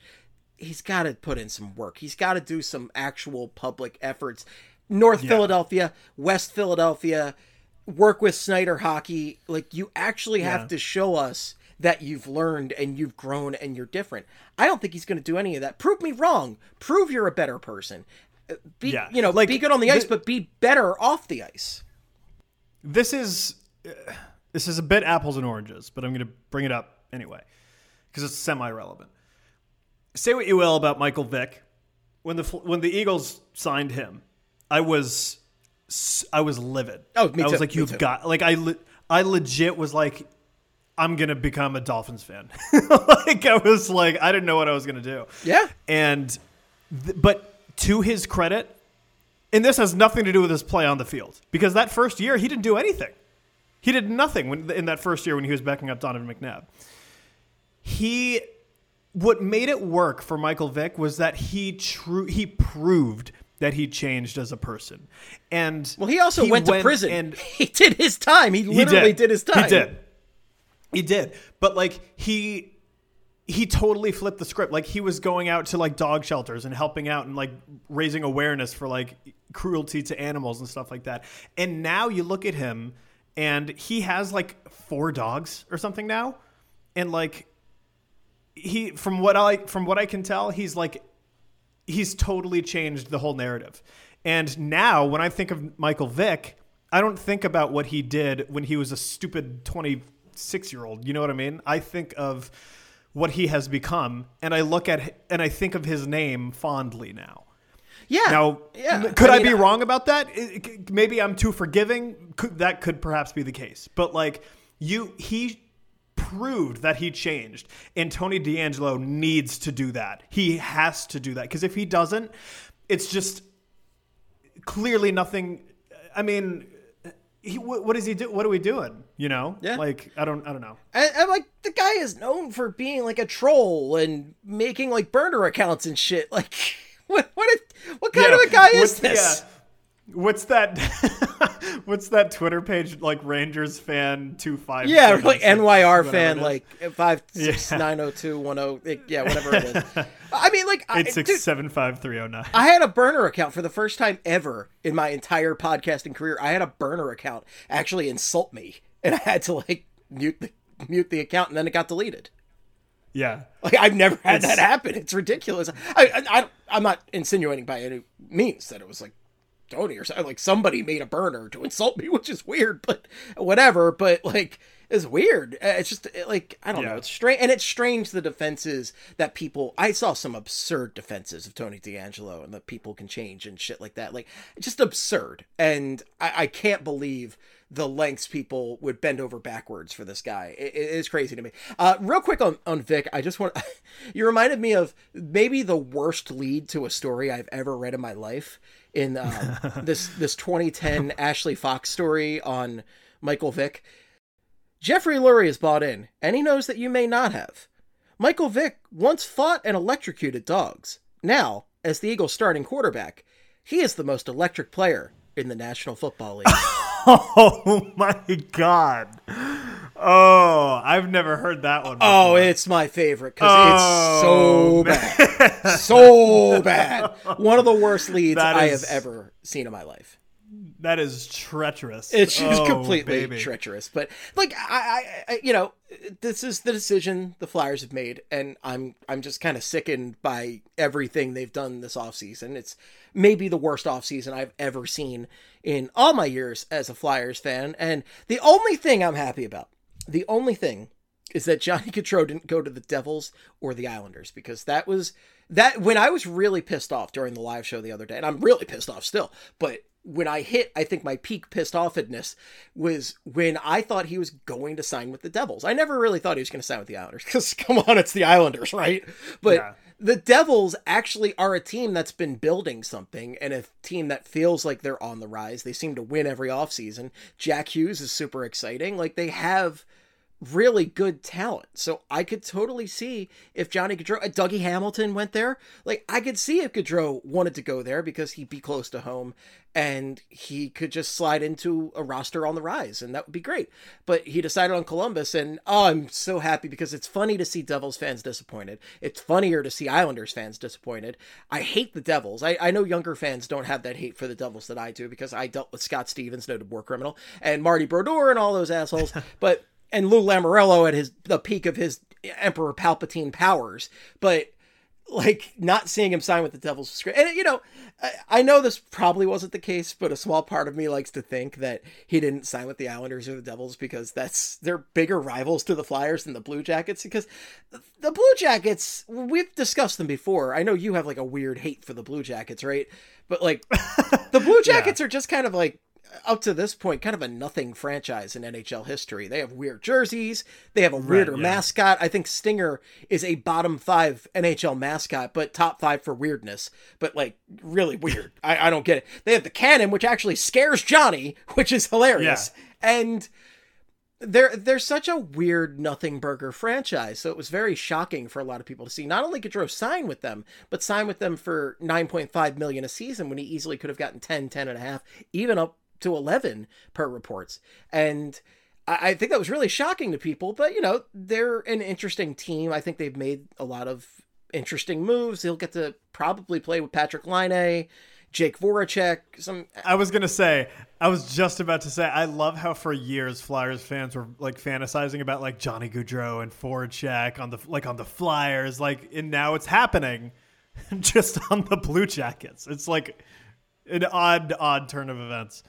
he's got to put in some work. He's got to do some actual public efforts. North Philadelphia, West Philadelphia, work with Snider Hockey. Like you actually have Yeah. to show us that you've learned and you've grown and you're different. I don't think he's going to do any of that. Prove me wrong. Prove you're a better person. Uh, Be Yeah. you know, Like, be good on the ice, the- but be better off the ice. this is uh, this is a bit apples and oranges, but I'm going to bring it up anyway because it's semi-relevant. Say what you will about Michael Vick. When the when the Eagles signed him, I was I was livid. Oh, me I was like, me you've too. got like I le- I legit was like, I'm gonna become a Dolphins fan. like I was like, I didn't know what I was gonna do. Yeah. And th- but to his credit, and this has nothing to do with his play on the field because that first year he didn't do anything. He did nothing when, in that first year when he was backing up Donovan McNabb. He, what made it work for Michael Vick was that he true he proved that he changed as a person, and Well, he also went to prison. and he did his time. He he literally did. his time. He did. He did. But like he he totally flipped the script. Like he was going out to like dog shelters and helping out and like raising awareness for like cruelty to animals and stuff like that. And now you look at him and he has like four dogs or something now, and like he from what I from what I can tell, he's like he's totally changed the whole narrative. And now when I think of Michael Vick, I don't think about what he did when he was a stupid 26 year old. You know what I mean? I think of what he has become and I look at and I think of his name fondly now. Yeah. Now, yeah. could I, mean, be wrong about that? It- maybe I'm too forgiving. Could, that could perhaps be the case. But like you, he proved that he changed, and Tony DeAngelo needs to do that. He has to do that because if he doesn't, it's just clearly nothing. I mean, he, what, what is he do? What are we doing? You know? Yeah. Like I don't. I don't know. And, and like the guy is known for being like a troll and making like burner accounts and shit. Like, what what what kind Yeah, of a guy is this? uh, what's that? what's that Twitter page like? Rangers fan two five. Yeah, like NYR fan, like five six nine zero two one oh, zero. Yeah, whatever it is. I mean, like, I, eight six dude, seven five three zero nine. I had a burner account for the first time ever in my entire podcasting career. I had a burner account actually insult me, and I had to like mute the mute the account, and then it got deleted. Yeah, Like I've never had It's- that happen. It's ridiculous. I, I, I I'm not insinuating by any means that it was like Tony or something. Like somebody made a burner to insult me, which is weird, but whatever. But like it's weird. Uh, It's just uh, like I don't know. It's strange, and it's strange the defenses that people. I saw some absurd defenses of Tony DeAngelo and that people can change and shit like that. Like just absurd, and I, I can't believe the lengths people would bend over backwards for this guy. It, it is crazy to me. Uh, real quick on on Vick, I just want you reminded me of maybe the worst lead to a story I've ever read in my life. In um, this this 2010 Ashley Fox story on Michael Vick. Jeffrey Lurie is bought in, and he knows that you may not have. Michael Vick once fought and electrocuted dogs. Now, as the Eagles' starting quarterback, he is the most electric player in the National Football League. Oh my god. Oh, I've never heard that one. Oh, before. Oh, it's my favorite because Oh, it's so bad. so bad. One of the worst leads That I is- have ever seen in my life. that is treacherous. It's just Oh, completely baby. treacherous. But like I, I, I, you know, this is the decision the Flyers have made, and I'm I'm just kind of sickened by everything they've done this offseason. It's maybe the worst offseason I've ever seen in all my years as a Flyers fan. And the only thing I'm happy about, the only thing is that Johnny Gaudreau didn't go to the Devils or the Islanders because that was that when I was really pissed off during the live show the other day, and I'm really pissed off still, but when I hit, I think my peak pissed offedness was when I thought he was going to sign with the Devils. I never really thought he was going to sign with the Islanders because come on, it's the Islanders, right? But Yeah. the Devils actually are a team that's been building something and a team that feels like they're on the rise. They seem to win every offseason. Jack Hughes is super exciting. Like they have really good talent. So I could totally see if Johnny Gaudreau, uh, Dougie Hamilton went there. Like I could see if Gaudreau wanted to go there because he'd be close to home and he could just slide into a roster on the rise and that would be great. But he decided on Columbus and oh, I'm so happy because it's funny to see Devils fans disappointed. It's funnier to see Islanders fans disappointed. I hate the Devils. I, I know younger fans don't have that hate for the Devils that I do because I dealt with Scott Stevens, noted war criminal, and Marty Brodeur and all those assholes. but and Lou Lamoriello at his the peak of his Emperor Palpatine powers, but like not seeing him sign with the Devils great. And you know, I, I know this probably wasn't the case, but a small part of me likes to think that he didn't sign with the Islanders or the Devils because that's they're bigger rivals to the Flyers than the Blue Jackets. Because the Blue Jackets, we've discussed them before. I know you have like a weird hate for the Blue Jackets, right? But like the Blue Jackets are just kind of like up to this point kind of a nothing franchise in NHL history. They have weird jerseys, they have a weirder yeah. mascot. I think Stinger is a bottom 5 NHL mascot, but top 5 for weirdness, but like really weird. I, I don't get it. They have the cannon which actually scares Johnny, which is hilarious. And they're they're such a weird nothing burger franchise so it was very shocking for a lot of people to see not only Gaudreau sign with them but sign with them for 9.5 million a season when he easily could have gotten 10 10 and a half even up to 11 per reports and I, I think that was really shocking to people but you know they're an interesting team i think they've made a lot of interesting moves he'll get to probably play with patrick laine Jake Voracek, some I was gonna say, I was just about to say, I love how for years Flyers fans were like fantasizing about like Johnny Gaudreau and Voracek on the like on the Flyers, like, and now it's happening, just on the Blue Jackets. It's like an odd, odd turn of events.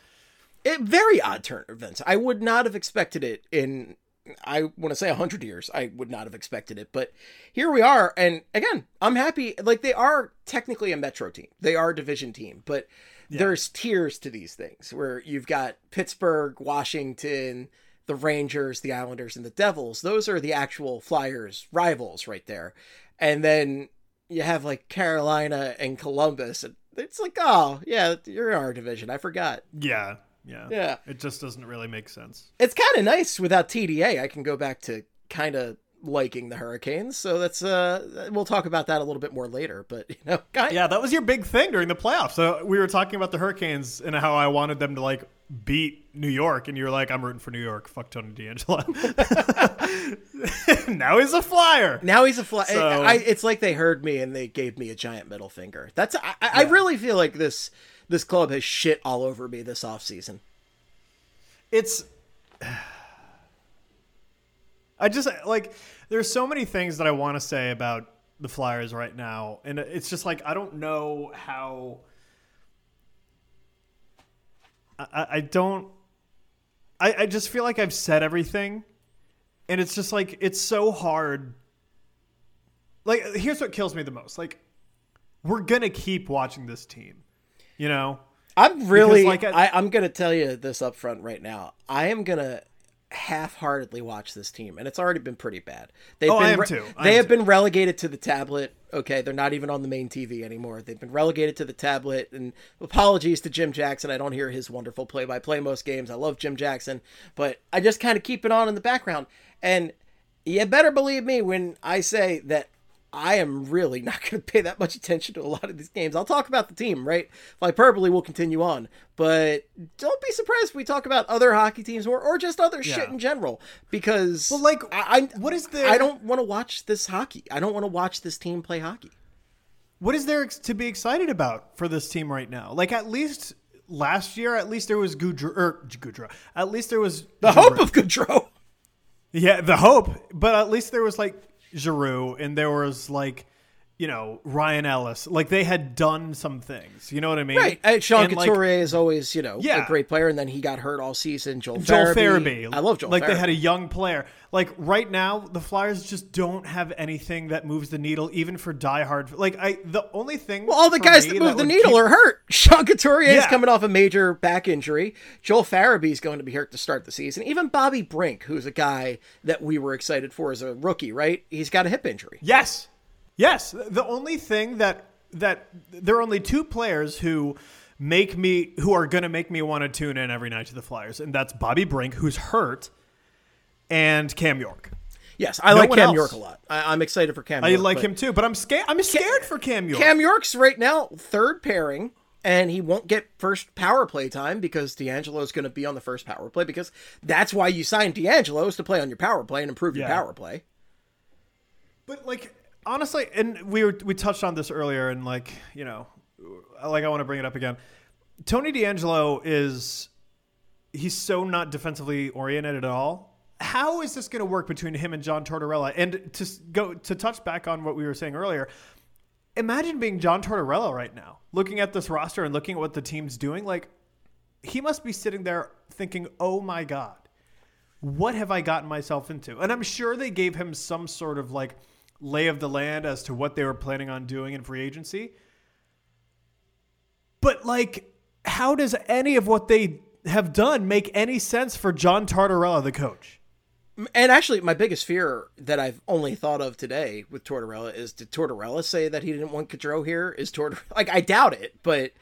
It, very odd turn of events. I would not have expected it in I want to say 100 years. I would not have expected it, but here we are and again, I'm happy like they are technically a metro team. They are a division team, but there's tiers to these things where you've got Pittsburgh, Washington, the Rangers, the Islanders and the Devils. Those are the actual Flyers rivals right there. And then you have like Carolina and Columbus and it's like, oh, yeah, you're in our division. I forgot. Yeah, yeah, Yeah. It just doesn't really make sense. it's kind of nice without TDA. I can go back to kind of liking the Hurricanes. So that's uh we'll talk about that a little bit more later, but you know, Yeah, that was your big thing during the playoffs. So we were talking about the Hurricanes and how I wanted them to like beat New York, and you're like, "I'm rooting for New York. Fuck Tony DeAngelo." now he's a Flyer. now he's a flyer. So- it's like they heard me and they gave me a giant middle finger. That's I, I I really feel like this this club has shit all over me this offseason. It's. I just like there's so many things that I want to say about the Flyers right now, and it's just like I don't know how. I, I- don't. I, I just feel like I've said everything, and it's just like it's so hard. Like here's what kills me the most: like we're gonna keep watching this team, you know. I'm really like, I, I- I'm gonna tell you this up front right now. I am gonna half-heartedly watch this team, and it's already been pretty bad. They've Oh, been I am too. I they have too. been relegated to the tablet. Okay, they're not even on the main TV anymore. They've been relegated to the tablet. And apologies to Jim Jackson. I don't hear his wonderful play-by-play most games. I love Jim Jackson, but I just kind of keep it on in the background. And you better believe me when I say that I am really not going to pay that much attention to a lot of these games. I'll talk about the team, right? Flyperbole will continue on, but don't be surprised if we talk about other hockey teams or, or just other shit in general. Because, Well, like, I, I what is there- I don't want to watch this hockey. I don't want to watch this team play hockey. What is there to be excited about for this team right now? Like at least last year, at least there was Gaudreau. Er, Gaudreau. At least there was The hope of Gaudreau. yeah, the hope. But at least there was like Giroux, and there was like you know Ryan Ellis. Like they had done some things. You know what I mean? Right. Uh, Sean And, like, Couturier is always, you know, a great player, and then he got hurt all season. Joel, Joel Farabee. Farabee. I love Joel Like they had a young player. Like right now, the Flyers just don't have anything that moves the needle, even for diehard. Like I, the only thing. Well, all the guys that move the needle keep- are hurt. Sean Couturier is coming off a major back injury. Joel Farabee is going to be hurt to start the season. Even Bobby Brink, who's a guy that we were excited for as a rookie, right? He's got a hip injury. Yes, yes. The only thing that that there are only two players who make me who are going to make me want to tune in every night to the Flyers, and that's Bobby Brink, who's hurt, and Cam York. Yes, I No like Cam else. York a lot. I, I'm excited for Cam. I York, like him too, but I'm scared. I'm scared for Cam York. Cam York's right now third pairing, and he won't get first power play time because DeAngelo's going to be on the first power play because that's why you signed DeAngelo is to play on your power play and improve your Yeah. power play. But like honestly, and we were we touched on this earlier, and like you know, like I want to bring it up again. Tony DeAngelo is he's so not defensively oriented at all. How is this going to work between him and John Tortorella? And to go to touch back on what we were saying earlier, imagine being John Tortorella right now, looking at this roster and looking at what the team's doing. Like he must be sitting there thinking, "Oh my god." what have I gotten myself into? And I'm sure they gave him some sort of like lay of the land as to what they were planning on doing in free agency. But like, how does any of what they have done make any sense for John Tortorella, the coach? And actually, my biggest fear that I've only thought of today with Tortorella is did Tortorella say that he didn't want Gaudreau here? Is Tortorella like I doubt it, but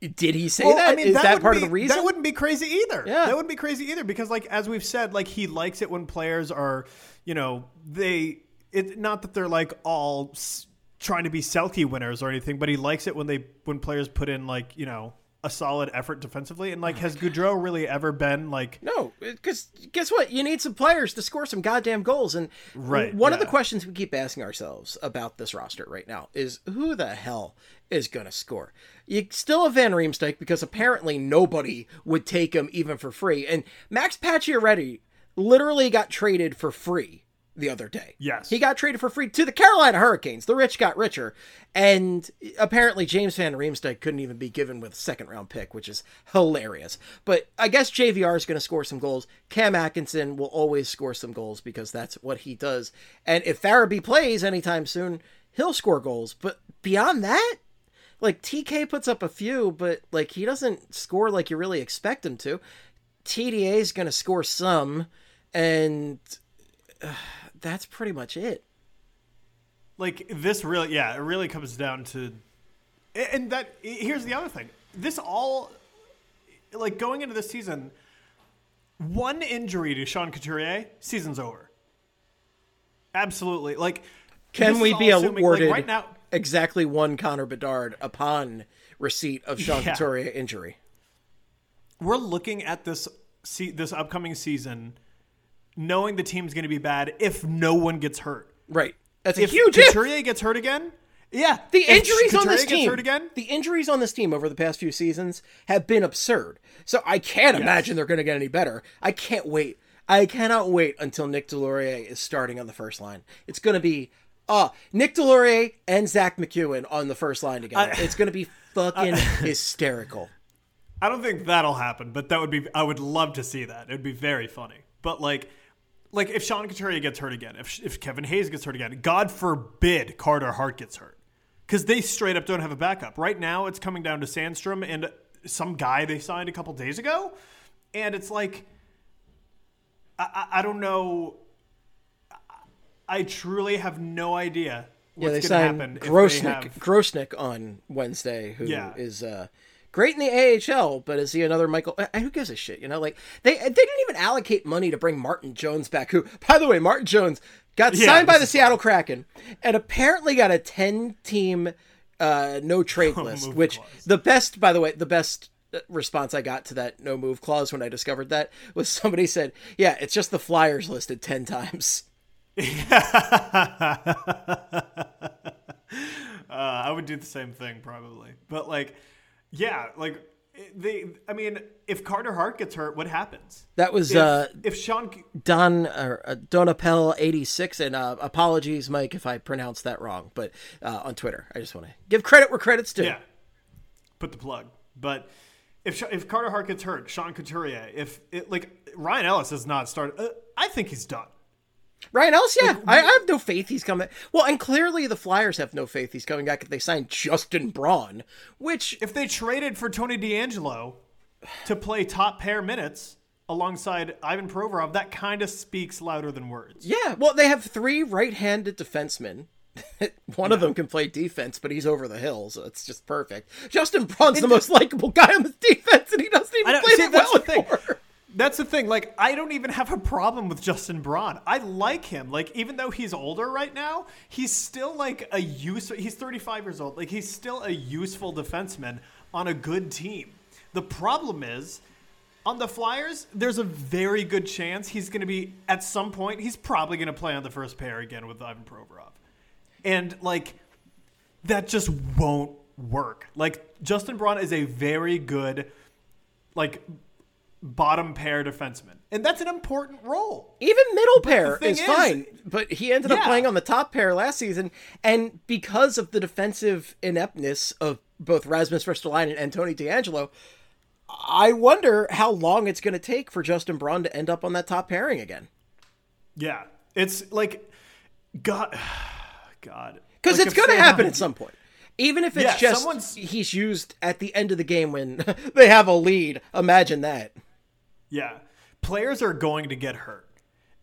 did he say that? Is that, wouldn't part of the reason? That wouldn't be crazy either. Yeah. That wouldn't be crazy either because, like, as we've said, like he likes it when players are, you know, they. It not that they're like all s- trying to be Selke winners or anything, but he likes it when they when players put in like you know a solid effort defensively. And like, oh has Gaudreau really ever been like? No, because guess what? You need some players to score some goddamn goals. And Right, one of the questions we keep asking ourselves about this roster right now is who the hell is going to score? You still have Van Riemsdyk because apparently nobody would take him even for free. And Max Pacioretty literally got traded for free the other day. Yes. He got traded for free to the Carolina Hurricanes. The rich got richer. And apparently James Van Riemsdyk couldn't even be given with a second round pick, which is hilarious. But I guess JVR is going to score some goals. Cam Atkinson will always score some goals because that's what he does. And if Farabee plays anytime soon, he'll score goals. But beyond that, like TK puts up a few, but like he doesn't score like you really expect him to. TDA is going to score some, and uh, that's pretty much it. like this really yeah it really comes down to and that here's the other thing this all like going into this season one injury to Sean Couturier season's over absolutely like Can we be assuming- awarded like, right now exactly one Connor Bedard upon receipt of Sean Yeah. Couturier injury? we're looking at this se- this upcoming season knowing the team's going to be bad if no one gets hurt Right. That's a if huge if. Couturier gets hurt again yeah The if injuries on Couturier this gets team, hurt again the injuries on this team over the past few seasons have been absurd. So I can't imagine they're going to get any better. I can't wait. I cannot wait until Nick Deslauriers is starting on the first line. It's going to be uh Nick Deslauriers and Zack MacEwen on the first line together. it's going to be fucking hysterical. I don't think that'll happen, but that would be. I would love to see that. It'd be very funny. But like, like if Sean Couturier gets hurt again, if if Kevin Hayes gets hurt again, God forbid Carter Hart gets hurt, because they straight up don't have a backup. Right now, it's coming down to Sandstrom and some guy they signed a couple days ago, and it's like, I, I, I don't know. I truly have no idea Yeah, they what's going to signed happen. Grosenick, have- Grosenick on Wednesday, who is Yeah. uh, great in the AHL, but is he another Michael? uh, Who gives a shit? You know, like they they didn't even allocate money to bring Martin Jones back. Who, by the way, Martin Jones got Yeah, signed by the Seattle Kraken and apparently got a ten team uh, no trade list, which clause. the best, by the way, the best. uh, Response I got to that no move clause when I discovered that was somebody said, "Yeah, it's just the Flyers listed ten times." Uh, I would do the same thing probably. But like, yeah, like they. I mean, if Carter Hart gets hurt, what happens? That was If, uh, if Sean, Don or uh, Donapel eighty six, and uh, apologies, Mike, if I pronounced that wrong. But uh, on Twitter, I just want to give credit where credit's due. yeah, put the plug. But if if Carter Hart gets hurt, Sean Couturier, if it, like Ryan Ellis has not started, uh, I think he's done. Ryan Ellis, yeah, I, I have no faith he's coming. Well, and clearly the Flyers have no faith he's coming back if they signed Justin Braun, which If they traded for Tony DeAngelo to play top pair minutes alongside Ivan Provorov, that kind of speaks louder than words. yeah, well they have three right-handed defensemen. One of them can play defense, but he's over the hill, so it's just perfect. Justin Braun's the most likable guy on the defense, and he doesn't even play see that well anymore. That's the thing. Like, I don't even have a problem with Justin Braun. I like him. Like, even though he's older right now, he's still like a use. He's 35 years old. Like, he's still a useful defenseman on a good team. The problem is, on the Flyers, there's a very good chance he's going to be at some point. He's probably going to play on the first pair again with Ivan Provorov, and like that just won't work. Like Justin Braun is a very good, like bottom pair defenseman, and that's an important role. Even middle pair is, is- fine, but he ended up playing on the top pair last season, and because of the defensive ineptness of both Rasmus Ristolainen and Tony DeAngelo, I wonder how long it's going to take for Justin Braun to end up on that top pairing again. Yeah, it's like God, God, Because Like, it's going to happen at some point. Even if it's Yeah, just someone's- he's used at the end of the game when they have a lead. Imagine that. Yeah, players are going to get hurt,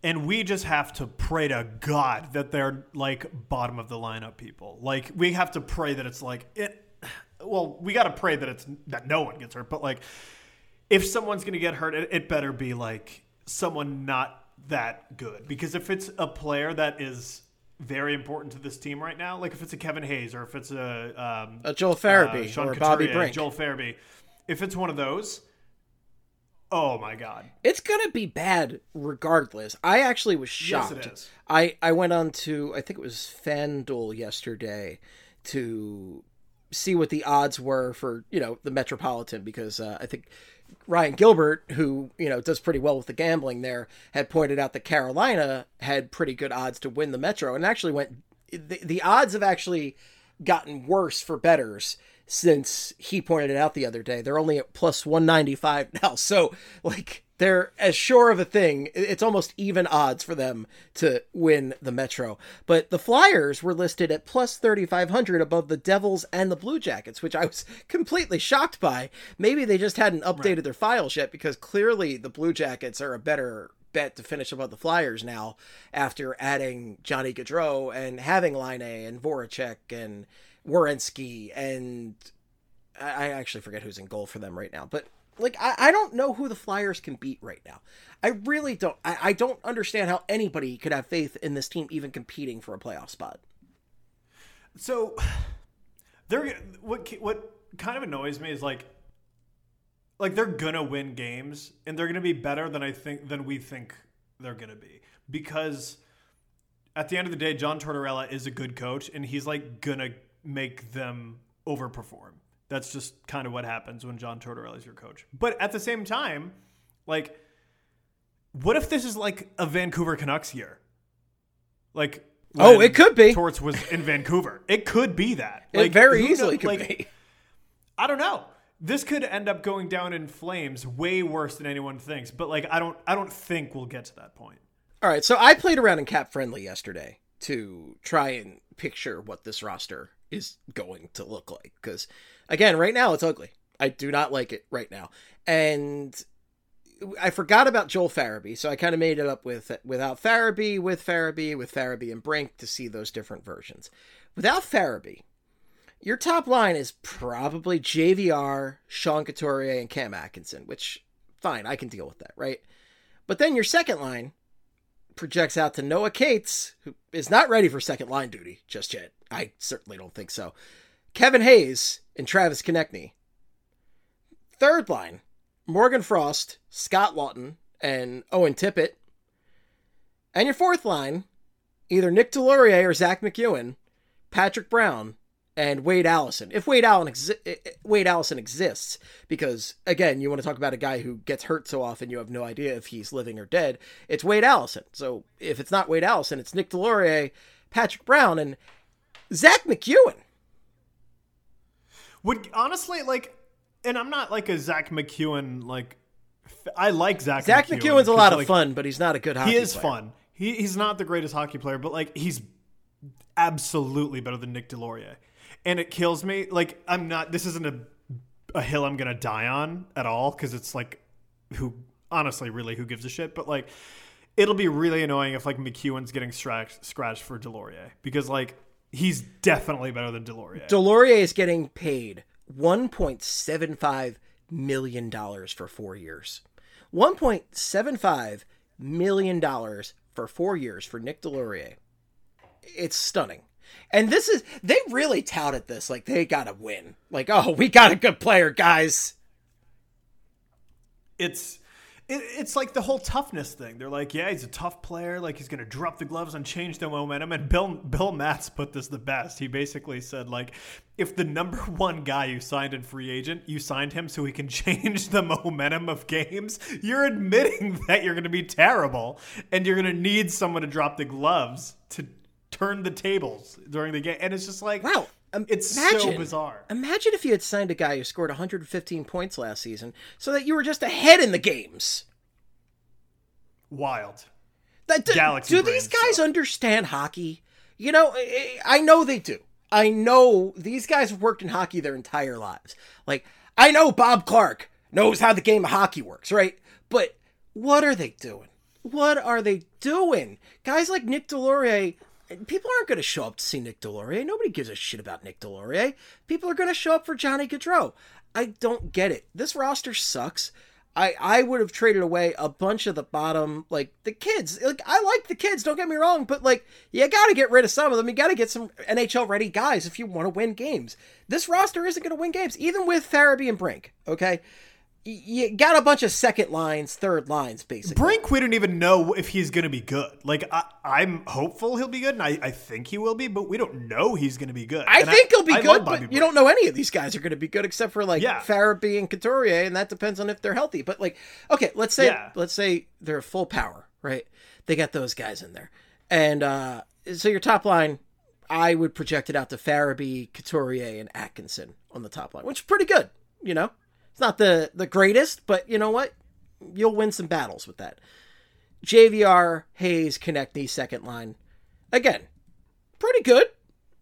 and we just have to pray to God that they're like bottom of the lineup people. Like we have to pray that it's like it. Well, we got to pray that it's that no one gets hurt, but like if someone's going to get hurt, it, it better be like someone not that good. Because if it's a player that is very important to this team right now, like if it's a Kevin Hayes or if it's a um, A Joel Farabee uh, or Bobby Brink. Joel Farabee. if it's one of those, oh my god. It's gonna be bad regardless. I actually was shocked. Yes, it is. I I went on to I think it was FanDuel yesterday to see what the odds were for you know the Metropolitan because uh, I think Ryan Gilbert, who you know does pretty well with the gambling there, had pointed out that Carolina had pretty good odds to win the Metro, and actually went the, the odds have actually gotten worse for betters since he pointed it out the other day. They're only at plus 195 now. So, like, they're as sure of a thing. It's almost even odds for them to win the Metro. But the Flyers were listed at plus 3,500 above the Devils and the Blue Jackets, which I was completely shocked by. Maybe they just hadn't updated their files yet because clearly the Blue Jackets are a better bet to finish above the Flyers now after adding Johnny Gaudreau and having Laine and Voracek and Werenski and I I actually forget who's in goal for them right now. But like I, I don't know who the Flyers can beat right now. I really don't I, I don't understand how anybody could have faith in this team even competing for a playoff spot. So they're what what kind of annoys me is like like they're gonna win games and they're gonna be better than I think than we think they're gonna be because at the end of the day, John Tortorella is a good coach and he's like gonna make them overperform. That's just kind of what happens when John Tortorella is your coach. But at the same time, like, what if this is like a Vancouver Canucks year? Like, Oh, it could be. Torts was in Vancouver. It could be that. It very easily knows? could Like, be. I don't know. This could end up going down in flames way worse than anyone thinks. But like, I don't. I don't think we'll get to that point. All right, so I played around in CapFriendly yesterday to try and picture what this roster is going to look like. Because, again, right now it's ugly. I do not like it right now. And I forgot about Joel Farabee, so I kind of made it up with without Farabee, with Farabee, with Farabee and Brink to see those different versions. Without Farabee, your top line is probably JVR, Sean Couturier, and Cam Atkinson, which, fine, I can deal with that, right? But then your second line projects out to Noah Cates, who is not ready for second line duty just yet. I certainly don't think so. Kevin Hayes and Travis Konecny. Third line, Morgan Frost, Scott Laughton, and Owen Tippett. And your fourth line, either Nick Deslauriers or Zack MacEwen, Patrick Brown, and Wade Allison. If Wade Allen exi- eh, eh, Wade Allison exists, because again, you want to talk about a guy who gets hurt so often you have no idea if he's living or dead. It's Wade Allison. So if it's not Wade Allison, it's Nick Deslauriers, Patrick Brown, and Zack MacEwen. Would honestly like, and I'm not like a Zack MacEwen like. I like Zach. Zack MacEwen MacEwen's a lot of like, fun, but he's not a good hockey player. He is player. fun. He, he's not the greatest hockey player, but like he's absolutely better than Nick Deslauriers. And it kills me. Like I'm not. This isn't a a hill I'm gonna die on at all because it's like who honestly really who gives a shit. But like it'll be really annoying if like MacEwen's getting scratched scratched for Deslauriers because like he's definitely better than Deslauriers. Deslauriers is getting paid $1.75 million for four years. $1.75 million for four years for Nick Deslauriers. It's stunning. And this is, they really touted this like they got to win. Like, oh, we got a good player, guys. it's it, it's like the whole toughness thing. They're like, yeah, he's a tough player. Like he's gonna drop the gloves and change the momentum. And Bill Bill Matz put this the best. He basically said like, if the number one guy you signed in free agent, you signed him so he can change the momentum of games. You're admitting that you're gonna be terrible, and you're gonna need someone to drop the gloves to turn the tables during the game. And it's just like, Wow. Um, it's so bizarre. Imagine if you had signed a guy who scored 115 points last season so that you were just ahead in the games. Wild. That, do, Galaxy do these guys stuff. understand hockey? You know, I, I know they do. I know these guys have worked in hockey their entire lives. Like, I know Bob Clarke knows how the game of hockey works, right? But what are they doing? What are they doing? Guys like Nick Deslauriers, people aren't going to show up to see Nick Deslauriers. Nobody gives a shit about Nick Deslauriers. People are going to show up for Johnny Gaudreau. I don't get it. This roster sucks. I, I would have traded away a bunch of the bottom, like the kids. Like I like the kids, don't get me wrong, but like you got to get rid of some of them. You got to get some NHL ready guys if you want to win games. This roster isn't going to win games, even with Farabee and Brink. Okay, you got a bunch of second lines, third lines, basically. Brink, we don't even know if he's going to be good. Like, I, I'm hopeful he'll be good, and I, I think he will be, but we don't know he's going to be good. I And think he'll be I good, but Bobby you don't know any of these guys are going to be good except for like Yeah. Farabee and Couturier, and that depends on if they're healthy. But like, okay, let's say Yeah. let's say they're full power, right? They got those guys in there, and uh so your top line, I would project it out to Farabee, Couturier, and Atkinson on the top line, which is pretty good. You know, it's not the the greatest, but you know what? You'll win some battles with that. JVR, Hayes, Konecny, second line. Again, pretty good,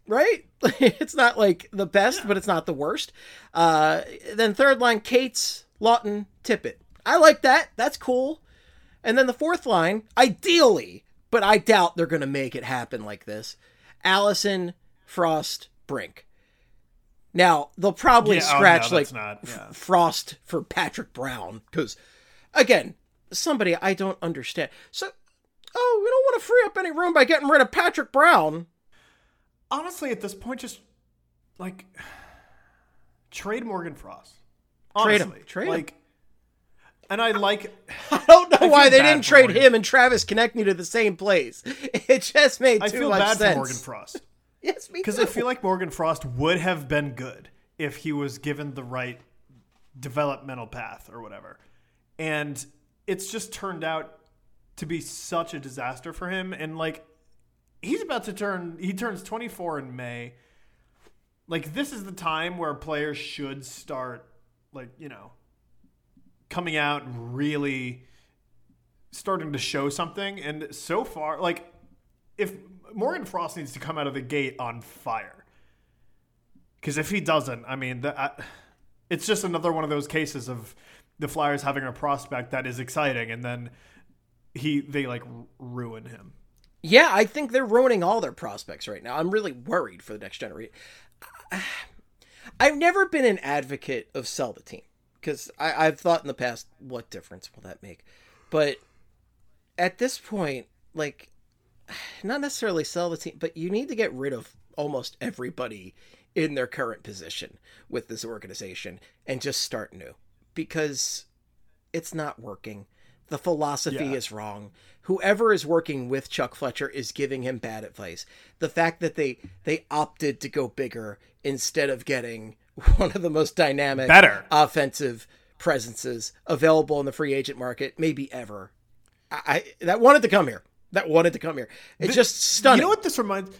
right? it's not like the best, but it's not the worst. Uh, then third line, Cates, Laughton, Tippett. I like that. That's cool. And then the fourth line, ideally, but I doubt they're going to make it happen like this. Allison, Frost, Brink. Now they'll probably Yeah, oh, no, scratch like not- yeah. F- Frost for Patrick Brown because, again, somebody I don't understand. So, oh, we don't want to free up any room by getting rid of Patrick Brown. Honestly, at this point, just like trade Morgan Frost. Trade him. Honestly, Trade him. like, And I like. I don't know I why they didn't trade Morgan. him and Travis Konecny to the same place. It just made too much sense. I feel bad sense. for Morgan Frost Yes, me because. I feel like Morgan Frost would have been good if he was given the right developmental path or whatever. And it's just turned out to be such a disaster for him. And like, he's about to turn, he turns 24 in May. Like, this is the time where players should start, like, you know, coming out and really starting to show something. And so far, like, if Morgan Frost needs to come out of the gate on fire, because if he doesn't, I mean, that I, it's just another one of those cases of the Flyers having a prospect that is exciting, and then he they like ruin him. Yeah, I think they're ruining all their prospects right now. I'm really worried for the next generation. I've never been an advocate of sell the team because I've thought in the past, what difference will that make? But at this point, like, not necessarily sell the team, but you need to get rid of almost everybody in their current position with this organization and just start new because it's not working. The philosophy Yeah. is wrong. Whoever is working with Chuck Fletcher is giving him bad advice. The fact that they they opted to go bigger instead of getting one of the most dynamic Better. offensive presences available in the free agent market maybe ever. I, I that wanted to come here. That wanted to come here. It's just stunning. You know what this reminds?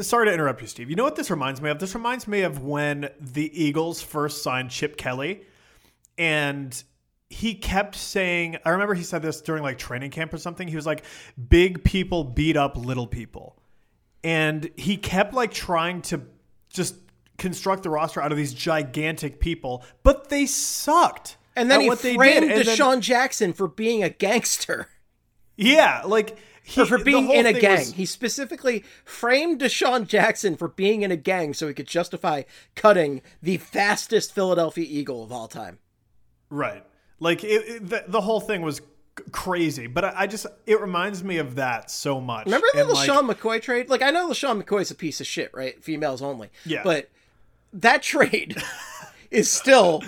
Sorry to interrupt you, Steve. You know what this reminds me of? This reminds me of when the Eagles first signed Chip Kelly, and he kept saying. I remember he said this during like training camp or something. He was like, "Big people beat up little people," and he kept like trying to just construct the roster out of these gigantic people, but they sucked. And then he what they framed. And then- DeSean Jackson for being a gangster. Yeah, like he, Or for being in a gang. was- he specifically framed DeSean Jackson for being in a gang so he could justify cutting the fastest Philadelphia Eagle of all time. Right. Like it, it, the, the whole thing was crazy, but I, I just it reminds me of that so much. Remember the And, like, McCoy trade? Like, I know LeSean McCoy's a piece of shit, right? Females only. Yeah. But that trade is still.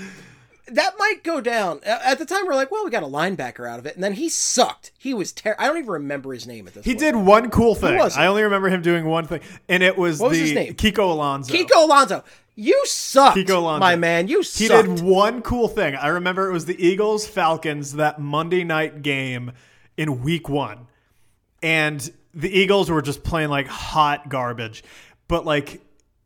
That might go down. At the time, we're like, well, we got a linebacker out of it. And then he sucked. He was terrible. I don't even remember his name at this He point. did one cool thing. was? I only remember him doing one thing, and it was What was the his name? Kiko Alonso. Kiko Alonso. You sucked, Kiko Alonso. my man. You suck. He did one cool thing. I remember it was the Eagles Falcons that Monday night game in week one. And the Eagles were just playing like hot garbage. But like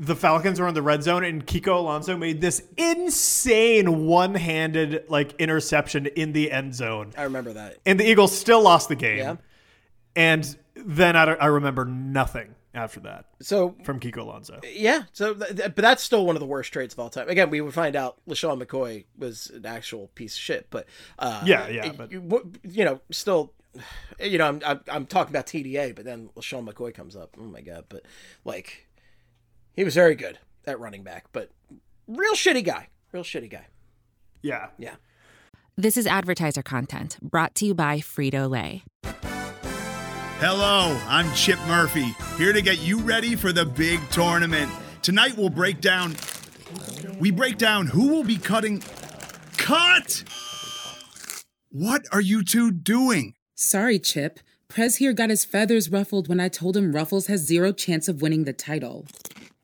the Falcons were in the red zone and Kiko Alonso made this insane one-handed like interception in the end zone. I remember that. And the Eagles still lost the game. Yeah. And then I, I remember nothing after that So from Kiko Alonso. Yeah, so th- th- but that's still one of the worst trades of all time. Again, we would find out LeSean McCoy was an actual piece of shit, but uh, Yeah, yeah, but- you, you know, still, you know, I'm, I'm I'm talking about TDA, but then LeSean McCoy comes up. Oh my god! But like, he was very good at running back, but real shitty guy, real shitty guy. Yeah. Yeah. This is advertiser content brought to you by Frito Lay. Hello, I'm Chip Murphy, here to get you ready for the big tournament. Tonight we'll break down. We break down who will be cutting. Cut! What are you two doing? Sorry, Chip. Prez here got his feathers ruffled when I told him Ruffles has zero chance of winning the title.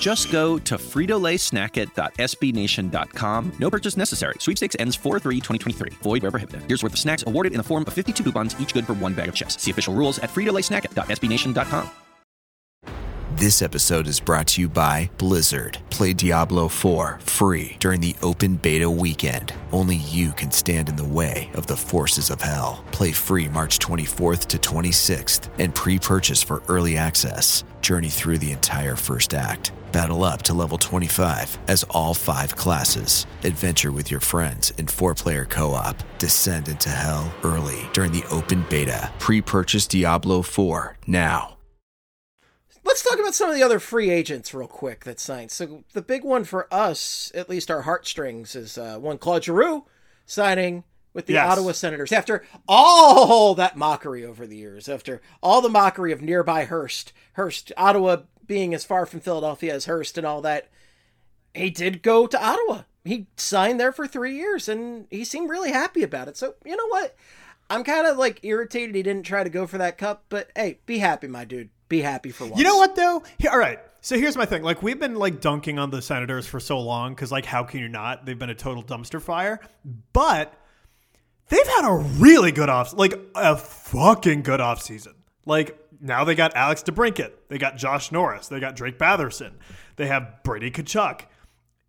Just go to fritolaysnackit.sbnation.com. No purchase necessary. Sweepstakes ends 4-3-2023. Void where prohibited. Here's worth of snacks awarded in the form of 52 coupons, each good for one bag of chips. See official rules at fritolaysnackit.sbnation.com. This episode is brought to you by Blizzard. Play Diablo 4 free during the open beta weekend. Only you can stand in the way of the forces of hell. Play free March 24th to 26th and pre purchase for early access. Journey through the entire first act. Battle up to level 25 as all five classes. Adventure with your friends in four player co op. Descend into hell early during the open beta. Pre purchase Diablo 4 now. Let's talk about some of the other free agents real quick that signed. So the big one for us, at least our heartstrings, is uh, one Claude Giroux signing with the Yes. Ottawa Senators after all that mockery over the years, after all the mockery of nearby Hearst, Hearst, Ottawa being as far from Philadelphia as Hearst and all that. He did go to Ottawa. He signed there for three years, and he seemed really happy about it. So you know what? I'm kind of like irritated he didn't try to go for that cup, but hey, be happy, my dude. Be happy for once. You know what though? Here, all right. So here's my thing. Like we've been like dunking on the Senators for so long because like how can you not? They've been a total dumpster fire. But they've had a really good off, like a fucking good off season. Like now they got Alex DeBrincat, they got Josh Norris, they got Drake Batherson, they have Brady Tkachuk.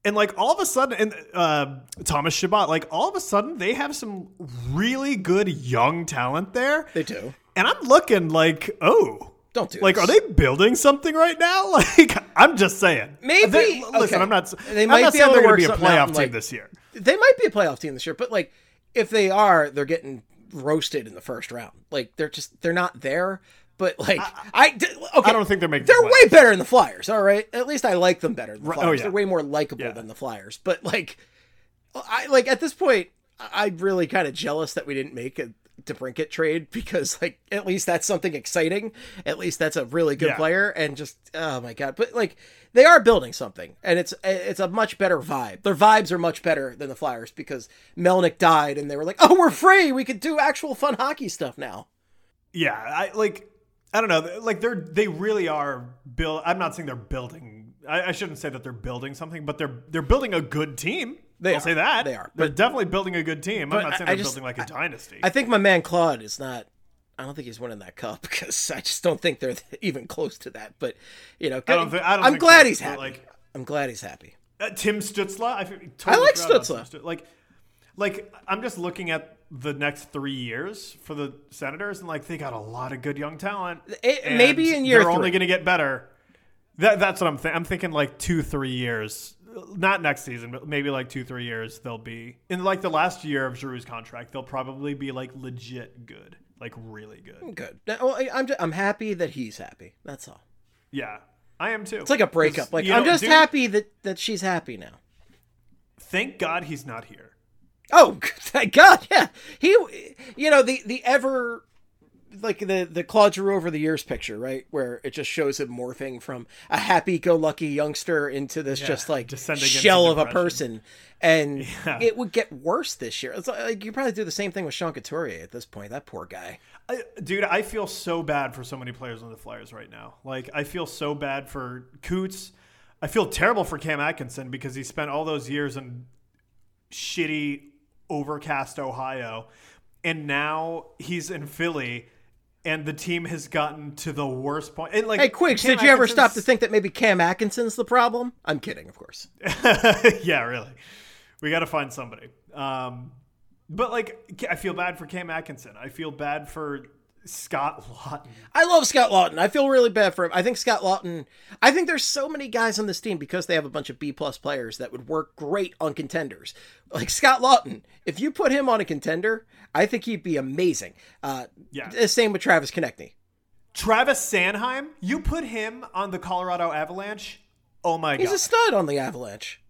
And like all of a sudden, and uh, Thomas Chabot, like all of a sudden, they have some really good young talent there. They do. And I'm looking like, oh, Don't do like, this. are they building something right now? Like, I'm just saying. Maybe- They- listen, okay. I'm not. They I'm might not be saying they're going to be a playoff team like- this year. They might be a playoff team this year, but like if they are, they're getting roasted in the first round. Like they're just they're not there. But like I okay, I don't think they're making They're the way better than the Flyers. All right, at least I like them better than the Right- oh, yeah. They're way more likable Yeah. than the Flyers. But like, I like at this point, I- I'm really kind of jealous that we didn't make a DeBrincat trade because like at least that's something exciting. At least that's a really good Yeah. player. And just oh my god, but like they are building something, and it's it's a much better vibe. Their vibes are much better than the Flyers because Melnyk died, and they were like, oh, we're free. We could do actual fun hockey stuff now. Yeah, I like. I don't know. Like they're they really are build. I'm not saying they're building. I, I shouldn't say that they're building something, but they're they're building a good team. They I'll are. say that They are. They're But- definitely building a good team. I'm not saying I- I they're just- building like a dynasty. I think my man Claude is not. I don't think he's winning that cup because I just don't think they're even close to that. But you know, I don't thi- I think glad so, he's happy. like- I'm glad he's happy. Uh, Tim Stutzla. I, totally I like Stutzla. about Stützle. Tim Stützle. Like, like I'm just looking at the next three years for the Senators, and like they got a lot of good young talent. It- maybe in year they're only going to get better. That that's what I'm thinking. I'm thinking like two, three years. Not next season, but maybe like two, three years. They'll be in like the last year of Giroux's contract. They'll probably be like legit good, like really good. Good. Well, I'm just, I'm happy that he's happy. That's all. Yeah, I am too. It's like a breakup. Like I'm know, just dude, happy that that she's happy now. Thank God he's not here. Oh, thank God! Yeah, he, you know, the the ever like the the Claude Giroux over the years picture, right, where it just shows him morphing from a happy-go-lucky youngster into this Yeah, just like descending shell of a person, and Yeah. it would get worse this year. It's like you probably do the same thing with Sean Couturier at this point. That poor guy. I, dude, I feel so bad for so many players on the Flyers right now. Like, I feel so bad for Coots. I feel terrible for Cam Atkinson because he spent all those years in shitty, overcast Ohio, and now he's in Philly. And the team has gotten to the worst point. And like, Hey, Quiggs, did you ever stop to think that maybe Cam Atkinson's the problem? I'm kidding, of course. yeah, really. We got to find somebody. Um, but like, I feel bad for Cam Atkinson. I feel bad for Scott Laughton. I love Scott Laughton. I feel really bad for him. I think Scott Laughton. I think there's so many guys on this team because they have a bunch of B plus players that would work great on contenders. Like Scott Laughton, if you put him on a contender, I think he'd be amazing. Uh, Yeah. The same with Travis Konecny. Travis Sanheim, you put him on the Colorado Avalanche. Oh my He's god, He's a stud on the Avalanche.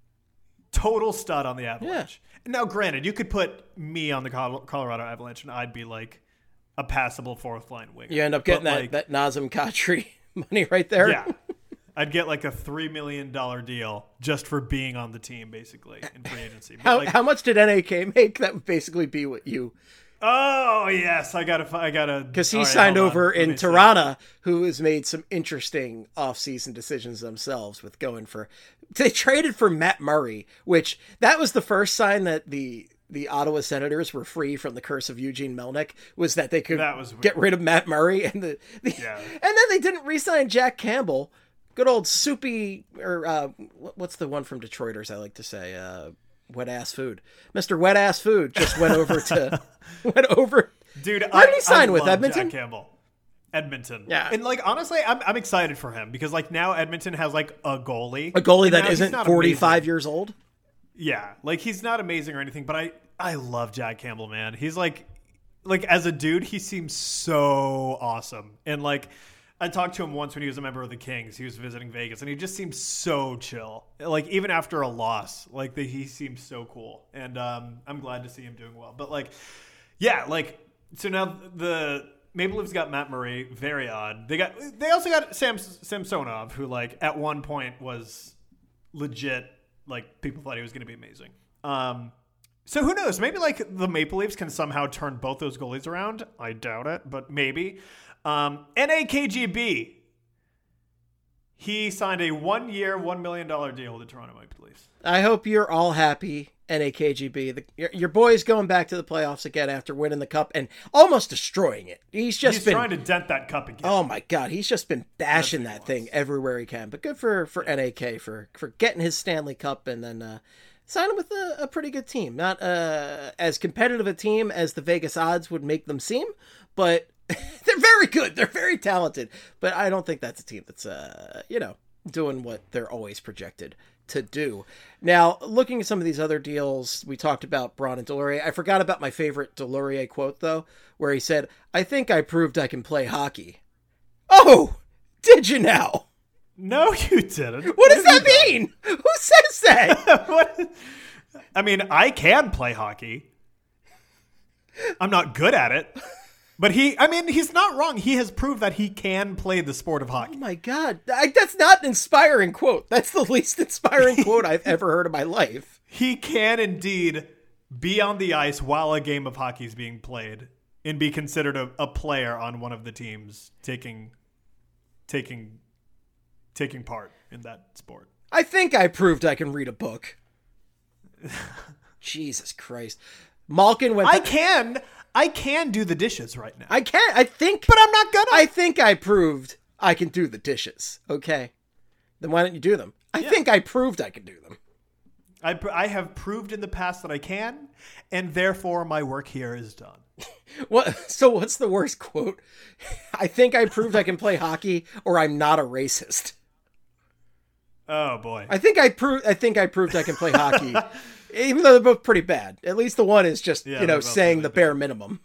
total stud on the Avalanche. Now, granted, you could put me on the Colorado Avalanche, and I'd be like a passable fourth line winger. You end up But, getting that, like, that Nazem Kadri money right there. Yeah. I'd get like a three million dollar deal just for being on the team, basically in free agency. But, How, like, how much did NAK make? That would basically be what you oh yes, I gotta, I gotta, because he right, signed over in see. Toronto, who has made some interesting offseason decisions themselves with going for. They traded for Matt Murray, which that was the first sign that the the Ottawa Senators were free from the curse of Eugene Melnyk was that they could That get rid of Matt Murray and the, the Yeah. and then they didn't re-sign Jack Campbell. Good old soupy or uh, what's the one from Detroiters I like to say uh, wet ass food. Mr. Wet ass food just went over to went over Dude, Where I, did he sign I with, Edmonton? Jack Campbell. Edmonton. Yeah. And like honestly, I'm, I'm excited for him because like now Edmonton has like a goalie. a goalie that isn't not 45 amazing. years old. Yeah, like he's not amazing or anything, but I I love Jack Campbell, man. He's like like as a dude, he seems so awesome. And like I talked to him once when he was a member of the Kings. He was visiting Vegas, and he just seems so chill. Like even after a loss, like the, he seems so cool. And um, I'm glad to see him doing well. But like, yeah, like so now the Maple Leafs got Matt Murray. Very odd. They got they also got Sam Samsonov, who like at one point was legit. Like people thought he was going to be amazing. Um, so who knows? Maybe like the Maple Leafs can somehow turn both those goalies around. I doubt it, but maybe. Um, NAKGB. He signed a one-year, one million dollar deal with the Toronto Maple Leafs. I hope you're all happy, NAKGB. The, your, your boy's going back to the playoffs again after winning the cup and almost destroying it. He's just He's been trying to dent that cup again. Oh my god, he's just been bashing that thing everywhere he can. But good for for NAK for for getting his Stanley Cup and then uh signing with a, a pretty good team. Not uh as competitive a team as the Vegas odds would make them seem, but they're very good. They're very talented. But I don't think that's a team that's uh you know doing what they're always projected to do. Now, looking at some of these other deals, we talked about Braun and Deslauriers. I forgot about my favorite Deslauriers quote though, where he said, "I think I proved I can play hockey." Oh, did you now? No, you didn't. What does that mean? Who says that? what? I mean, I can play hockey. I'm not good at it. But he, I mean, he's not wrong. He has proved that he can play the sport of hockey. oh my god, I, that's not an inspiring quote. That's the least inspiring quote I've ever heard in my life. He can indeed be on the ice while a game of hockey is being played and be considered a, a player on one of the teams taking taking taking part in that sport. I think I proved I can read a book. Jesus Christ, Malkin went. I can I can do the dishes right now. I can't. I think, but I'm not gonna. I think I proved I can do the dishes. Okay, then why don't you do them? I think I proved I can do them. I, pr- I have proved in the past that I can, and therefore my work here is done. What? So what's the worst quote? I think I proved I can play hockey, or I'm not a racist. Oh boy. I think I proved. I think I proved I can play hockey, even though they're both pretty bad. At least the one is just Yeah, you know saying the bare minimum.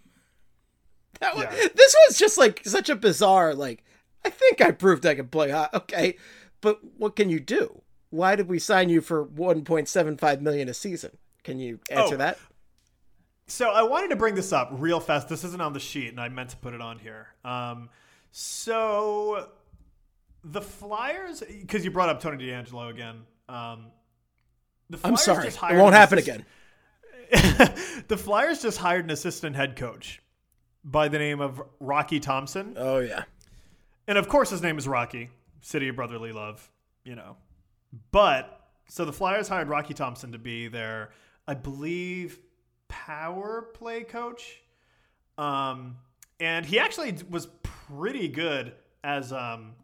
That was, Yeah. This was just like such a bizarre. Like I think I proved I can play hockey. Okay, but what can you do? Why did we sign you for 1.75 million a season? Can you answer Oh. that? So I wanted to bring this up real fast. This isn't on the sheet, and I meant to put it on here. Um, so the Flyers, because you brought up Tony DeAngelo again. Um, I'm sorry. just It won't happen again. the Flyers just hired an assistant head coach by the name of Rocky Thompson. Oh yeah. And of course, his name is Rocky, City of Brotherly Love, you know. But so the Flyers hired Rocky Thompson to be their, I believe, power play coach. Um, and he actually was pretty good as um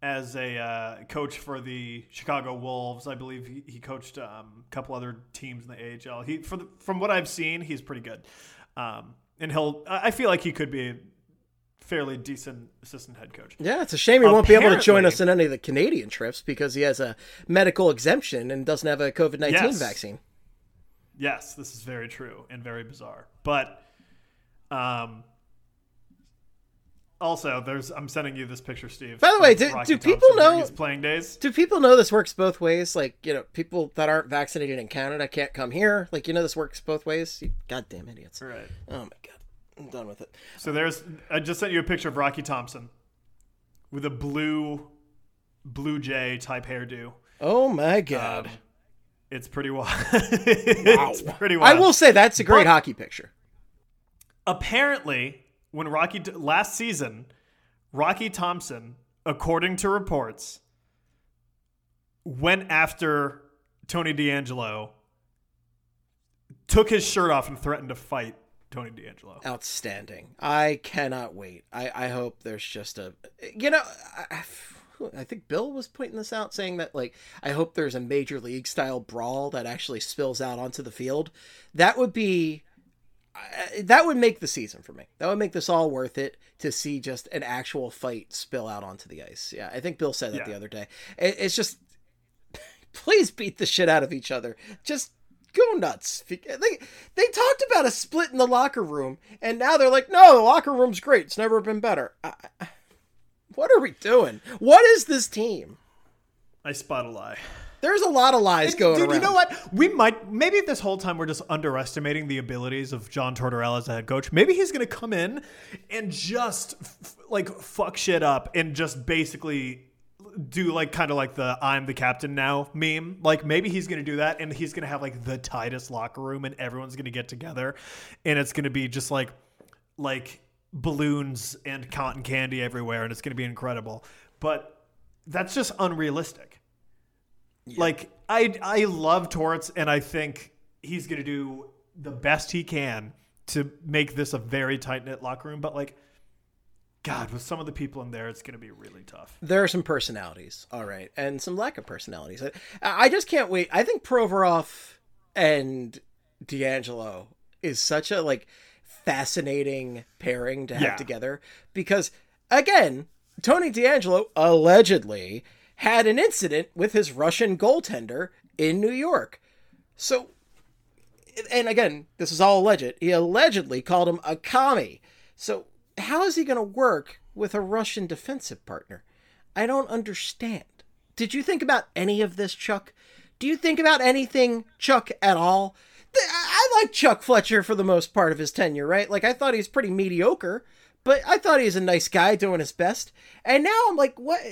as a uh, coach for the Chicago Wolves. I believe he, he coached um, a couple other teams in the AHL. He, for the, from what I've seen, he's pretty good. Um, and he'll, I feel like he could be a fairly decent assistant head coach. Yeah, it's a shame he won't be able to join us in any of the Canadian trips because he has a medical exemption and doesn't have a COVID 19 Yes. vaccine. Yes, this is very true and very bizarre. But um, also, there's I'm sending you this picture, Steve. By the way, do- do people know- playing days? Do people know this works both ways? Like, you know, people that aren't vaccinated in Canada can't come here. Like, you know, this works both ways. You goddamn idiots. Right. Oh my god. I'm done with it. So there's I just sent you a picture of Rocky Thompson with a blue blue jay type hairdo. Oh my god. Um, it's pretty wild. it's pretty wild. I will say that's a great But- hockey picture. apparently when Rocky last season, Rocky Thompson, according to reports, went after Tony DeAngelo, took his shirt off and threatened to fight Tony DeAngelo. Outstanding. I cannot wait. I, I hope there's just a, you know, I, I think Bill was pointing this out, saying that like I hope there's a major league style brawl that actually spills out onto the field. That would be, I- that would make the season for me. That would make this all worth it to see just an actual fight spill out onto the ice. Yeah, I think Bill said that Yeah. the other day. It, it's just, please beat the shit out of each other. Just go nuts. They they talked about a split in the locker room, and now they're like, no, the locker room's great. It's never been better. I, I- what are we doing? What is this team? I spot a lie. There's a lot of lies going on. Dude, around. you know what? We might maybe this whole time we're just underestimating the abilities of John Tortorella as a head coach. Maybe he's going to come in and just f- like fuck shit up and just basically do like kind of like the I'm the captain now meme. Like maybe he's going to do that and he's going to have like the tightest locker room and everyone's going to get together and it's going to be just like like balloons and cotton candy everywhere and it's going to be incredible. But that's just unrealistic. Like I I love Torts and I think he's going to do the best he can to make this a very tight knit locker room. But like, God, with some of the people in there, it's going to be really tough. there are some personalities, all right, and some lack of personalities. I, I just can't wait. I think Provorov and DeAngelo is such a like fascinating pairing to have Yeah. together because again, Tony DeAngelo allegedly had an incident with his Russian goaltender in New York. So and again, this is all alleged. He allegedly called him a commie. So how is he going to work with a Russian defensive partner? I don't understand. Did you think about any of this, Chuck? Do you think about anything, Chuck, at all? I like Chuck Fletcher for the most part of his tenure, right? Like I thought he was pretty mediocre, but I thought he was a nice guy doing his best. And now I'm like, what?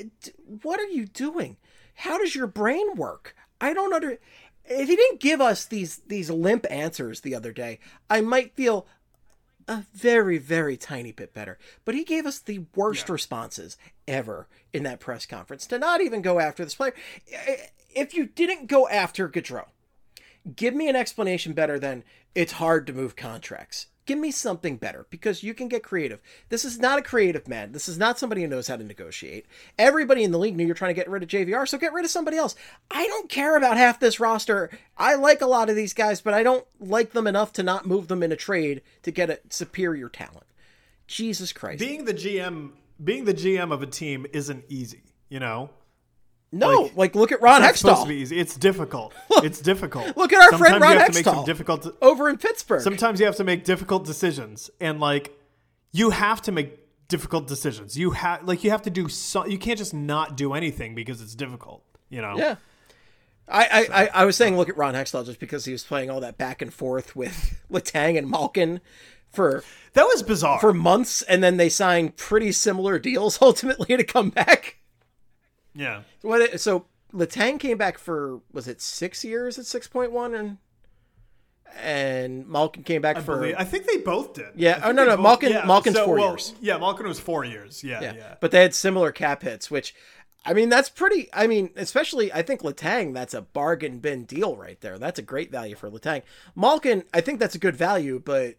What are you doing? How does your brain work? I don't under. If he didn't give us these these limp answers the other day, I might feel a very very tiny bit better. But he gave us the worst responses ever in that press conference to not even go after this player. If you didn't go after Gaudreau, give me an explanation better than it's hard to move contracts. Give me something better because you can get creative. This is not a creative man. This is not somebody who knows how to negotiate. Everybody in the league knew you're trying to get rid of JVR, so get rid of somebody else. I don't care about half this roster. I like a lot of these guys, but I don't like them enough to not move them in a trade to get a superior talent. Jesus Christ. Being the GM, being the GM of a team isn't easy. You know, no, like, look at Ron supposed to Hextall be easy. It's difficult. Look, it's difficult. Look at our friend Sometimes Ron you have to make some Hextall. difficult. over in Pittsburgh. Sometimes you have to make difficult decisions, and like you have to make difficult decisions. You have like you have to do so. You can't just not do anything because it's difficult. You know. Yeah. I, I, I, I was saying look at Ron Hextall just because he was playing all that back and forth with Letang and Malkin for That was bizarre. for months and then they signed pretty similar deals ultimately to come back. Yeah. What it, so Letang came back for was it six years at six point one and and Malkin came back I, for believe, I think they both did. Yeah, oh, no, no, both- Malkin- Malkin's four well, years. Yeah, Malkin was four years. Yeah, yeah. yeah, but they had similar cap hits, which I mean that's pretty. I mean, especially I think Letang that's a bargain bin deal right there. That's a great value for Letang. Malkin, I think that's a good value, but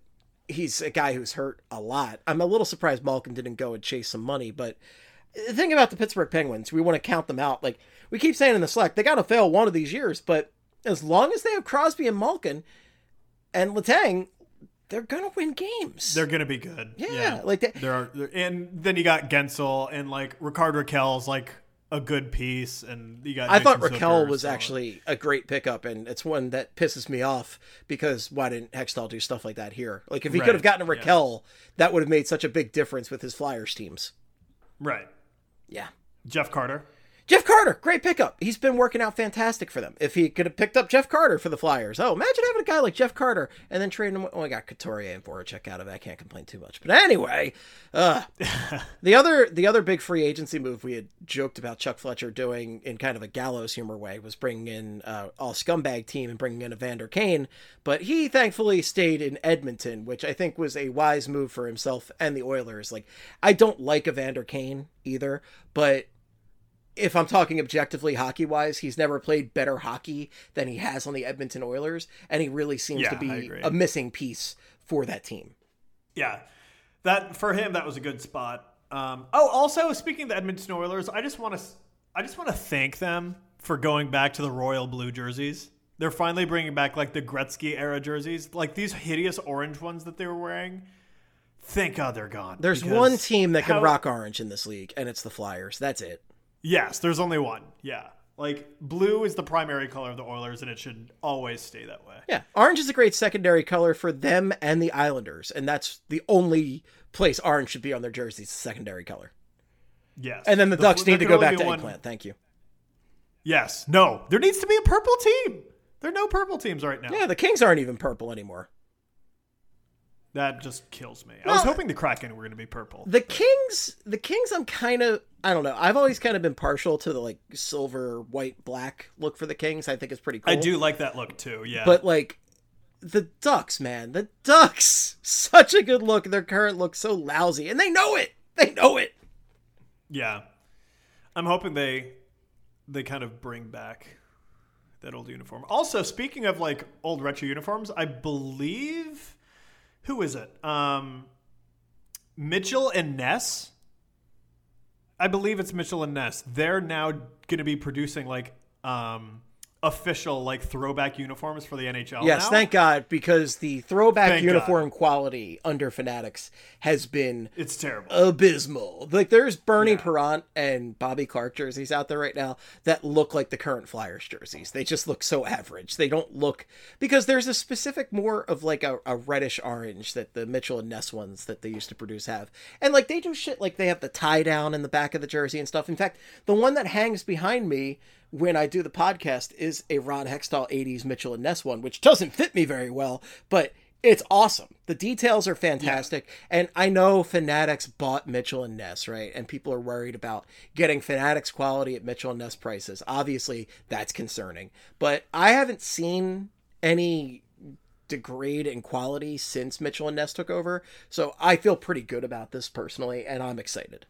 he's a guy who's hurt a lot. I'm a little surprised Malkin didn't go and chase some money, but the thing about the Pittsburgh Penguins, we want to count them out. Like we keep saying in the Slack, they got to fail one of these years, but as long as they have Crosby and Malkin and Letang, they're gonna win games. They're gonna be good. Yeah, like they- there are, and then you got Guentzel and like Rickard Rakell's like a good piece, and you got. I thought Rakell Zucker, was so- actually a great pickup, and it's one that pisses me off because why didn't Hextall do stuff like that here? Like if he could have gotten a Rakell, that would have made such a big difference with his Flyers teams. right. Yeah. Jeff Carter. Jeff Carter, great pickup. He's been working out fantastic for them. If he could have picked up Jeff Carter for the Flyers, oh, imagine having a guy like Jeff Carter and then trading him. Oh, I got Couturier and Voracek out of it. I can't complain too much. But anyway, uh, the other the other big free agency move we had joked about Chuck Fletcher doing in kind of a gallows humor way was bringing in uh, all scumbag team and bringing in Evander Kane. But he thankfully stayed in Edmonton, which I think was a wise move for himself and the Oilers. Like I don't like Evander Kane either, but if I'm talking objectively hockey wise, he's never played better hockey than he has on the Edmonton Oilers, and he really seems Yeah, to be a missing piece for that team. Yeah, that for him that was a good spot. Um, oh, also speaking of the Edmonton Oilers, I just want to I just want to thank them for going back to the royal blue jerseys. They're finally bringing back like the Gretzky era jerseys, like these hideous orange ones that they were wearing. Thank God they're gone. There's one team that can how- rock orange in this league, and it's the Flyers. That's it. Yes, there's only one. Yeah, like blue is the primary color of the Oilers, and it should always stay that way. Yeah, orange is a great secondary color for them and the Islanders, and that's the only place orange should be on their jerseys. Secondary color. Yes, And then the, The- Ducks need to go back to one- eggplant. Thank you. Yes, no, there needs to be a purple team. There are no purple teams right now. Yeah, the Kings aren't even purple anymore. That just kills me. I was hoping the Kraken were going to be purple. The Kings, the Kings, I'm kind of, I don't know. I've always kind of been partial to the like silver, white, black look for the Kings. I think it's pretty cool. I do like that look too. Yeah, But like the Ducks, man, the Ducks, such a good look. Their current look so lousy, and they know it. They know it. yeah, I'm hoping they they kind of bring back that old uniform. Also, speaking of like old retro uniforms, I believe who is it? Um, Mitchell and Ness. I believe it's Mitchell and Ness. They're now going to be producing like um official like throwback uniforms for the NHL. yes, now. thank God, because the throwback Thank uniform quality under Fanatics has been It's terrible. abysmal. Like there's Bernie Yeah. Parent and Bobby Clarke jerseys out there right now that look like the current Flyers jerseys. They just look so average. They don't look because there's a specific more of like a, a reddish orange that the Mitchell and Ness ones that they used to produce have. And like they do shit like they have the tie down in the back of the jersey and stuff. In fact, the one that hangs behind me when I do the podcast is a Ron Hextall 80s Mitchell and Ness one, which doesn't fit me very well, but it's awesome. The details are fantastic. And I know Fanatics bought Mitchell and Ness, right? And people are worried about getting Fanatics quality at Mitchell and Ness prices. Obviously, that's concerning. But I haven't seen any degrade in quality since Mitchell and Ness took over. So I feel pretty good about this personally, and I'm excited.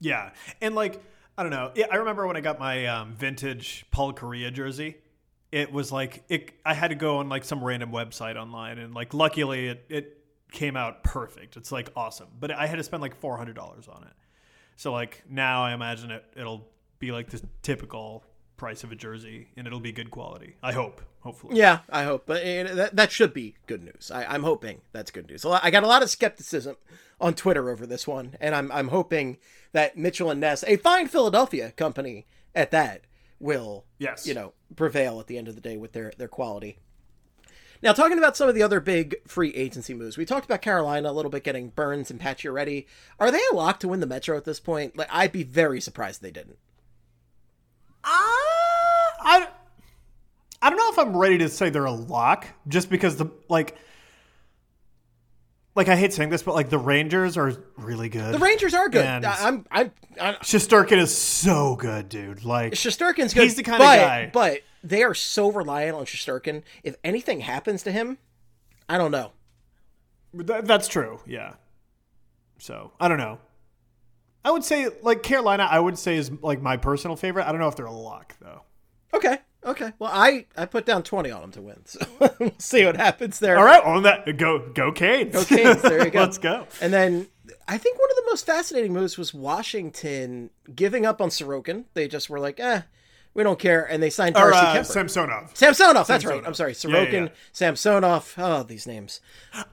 Yeah, and like I don't know. Yeah, I remember when I got my um, vintage Paul Kariya jersey. It was like it. I had to go on like some random website online, and like luckily it it came out perfect. It's like awesome, but I had to spend like four hundred dollars on it. So like now I imagine it it'll be like the typical price of a jersey, and it'll be good quality. I hope, hopefully. Yeah, I hope, but uh, that, that should be good news. I, I'm hoping that's good news. I got a lot of skepticism on Twitter over this one, and I'm I'm hoping that Mitchell and Ness, a fine Philadelphia company at that, will Yes. you know prevail at the end of the day with their their quality. Now, talking about some of the other big free agency moves, we talked about Carolina a little bit getting Burns and Pacioretty. Are they a lock to win the Metro at this point? Like, I'd be very surprised they didn't. I I don't know if I'm ready to say they're a lock, just because the like. Like I hate saying this, but like the Rangers are really good. The Rangers are good. And I'm I'm, I'm Shesterkin is so good, dude. Like Shesterkin's good. He's the kind of guy. But they are so reliant on Shesterkin. If anything happens to him, I don't know. Th- that's true. Yeah. So I don't know. I would say like Carolina. I would say is like my personal favorite. I don't know if they're a lock though. Okay. Okay. Well, I I put down twenty on them to win. So we'll see what happens there. All right, on that, go go Canes. Go Canes. There you go. Let's go. And then I think one of the most fascinating moves was Washington giving up on Sorokin. They just were like, eh, we don't care, and they signed Darcy Or Darcy uh, Kuemper. Samsonov. Samsonov. That's right. I'm sorry. Yeah, yeah, Sorokin, yeah. Samsonov. Oh, these names.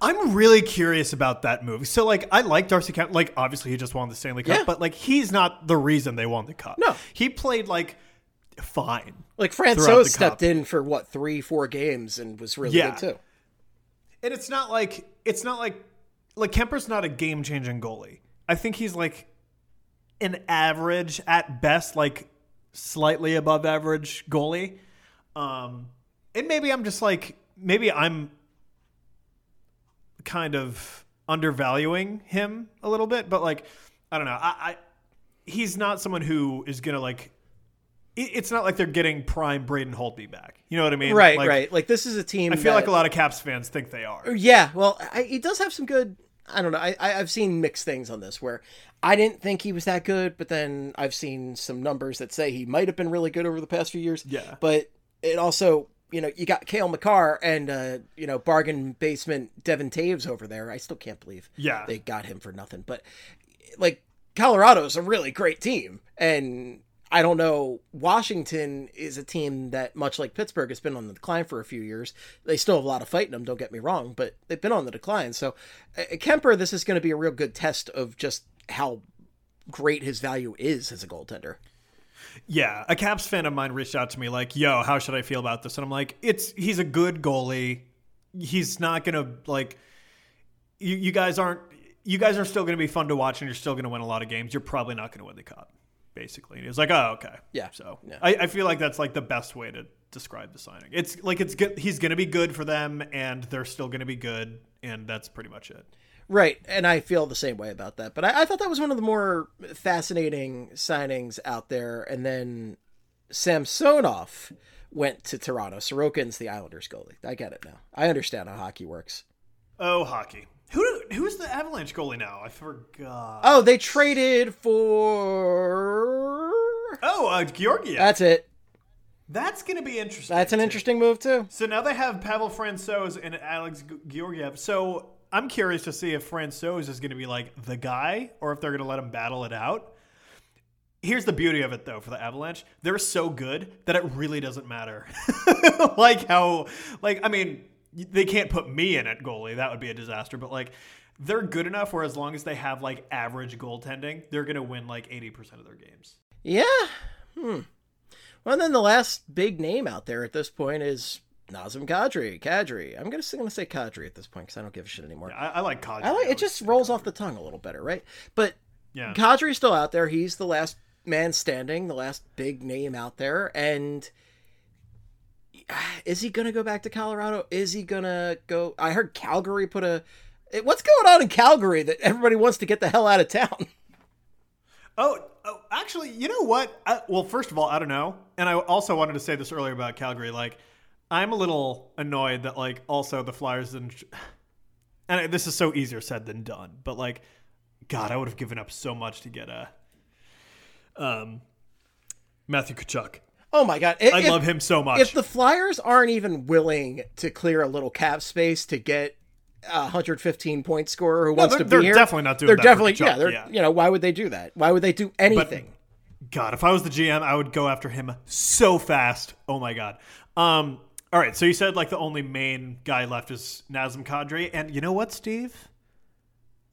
I'm really curious about that move. So, like, I like Darcy Kemp. Like, obviously, he just won the Stanley Cup, Yeah. but like, he's not the reason they won the cup. No. he played like fine. Like throughout Francouz the stepped cup. in for what three, four games and was really Yeah. good too. and it's not like it's not like like Kuemper's not a game changing goalie. I think he's like an average at best, like slightly above average goalie. Um, and maybe I'm just like maybe I'm kind of undervaluing him a little bit, but like I don't know. I, I he's not someone who is gonna like. It- It's not like they're getting prime Braden Holtby back. You know what I mean? Right, Like, right. Like this is a team. I feel that- like a lot of Caps fans think they are. Yeah, well, I, he does have some good. I don't know. I, I I've seen mixed things on this where I didn't think he was that good, but then I've seen some numbers that say he might have been really good over the past few years. Yeah. but it also. You know, you got Cale Makar and uh, you know bargain basement Devon Toews over there. I still can't believe Yeah. they got him for nothing. But like Colorado's a really great team, and I don't know. Washington is a team that, much like Pittsburgh, has been on the decline for a few years. They still have a lot of fight in them. Don't get me wrong, but they've been on the decline. So uh, Kuemper, this is going to be a real good test of just how great his value is as a goaltender. Yeah, a Caps fan of mine reached out to me like, "Yo, how should I feel about this?" And I'm like, "It's he's a good goalie. He's not gonna like you. You guys aren't. You guys are still gonna be fun to watch, and you're still gonna win a lot of games. You're probably not gonna win the cup." Basically, and he was like, "Oh, okay." Yeah. So Yeah. I, I feel like that's like the best way to describe the signing. It's like it's good. He's gonna be good for them, and they're still gonna be good, and that's pretty much it. Right, and I feel the same way about that. But I, I thought that was one of the more fascinating signings out there. And then Samsonov went to Toronto. Sorokin's the Islanders goalie. I get it now. I understand how hockey works. Oh, hockey. Who who's the Avalanche goalie now? I forgot. Oh, they traded for. Oh, uh, Georgiev. That's it. That's going to be interesting. That's an interesting move too. So now they have Pavel Francouz and Alex Georgiev. So I'm curious to see if Francouz is going to be like the guy or if they're going to let him battle it out. Here's the beauty of it though for the Avalanche. They're so good that it really doesn't matter. like how like I mean, they can't put me in at goalie. That would be a disaster, but like they're good enough where as long as they have like average goaltending, they're going to win like 80% of their games. Yeah. Hmm. Well, and then the last big name out there at this point is Nazem Kadri. Kadri. I'm gonna, I'm gonna say Kadri at this point because I don't give a shit anymore. I, I like Kadri. I like it. Just rolls off the tongue a little better, right? But Yeah. Kadri's still out there. He's the last man standing, the last big name out there, and is he gonna go back to Colorado? Is he gonna go? I heard Calgary put a. What's going on in Calgary that everybody wants to get the hell out of town? Oh, oh, actually, you know what? I, well, first of all, I don't know, and I also wanted to say this earlier about Calgary. Like, I'm a little annoyed that like also the Flyers didn't. And this is so easier said than done, but like, God, I would have given up so much to get a, um, Matthew Tkachuk. Oh my god! I love him so much. If the Flyers aren't even willing to clear a little cap space to get 115 point scorer who No, wants they're- to be they're here, definitely not doing They're definitely yeah. They're yeah. you know why would they do that? Why would they do anything? God, if I was the GM, I would go after him so fast. Oh my god. Um, all right, so you said like the only main guy left is Nazem Kadri, and you know what, Steve?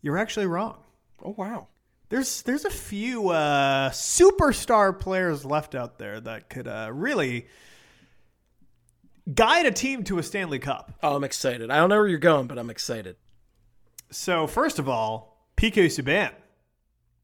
You're actually wrong. oh wow! There's there's a few uh, superstar players left out there that could uh, really guide a team to a Stanley Cup. Oh, I'm excited. I don't know where you're going, but I'm excited. So first of all, PK Subban.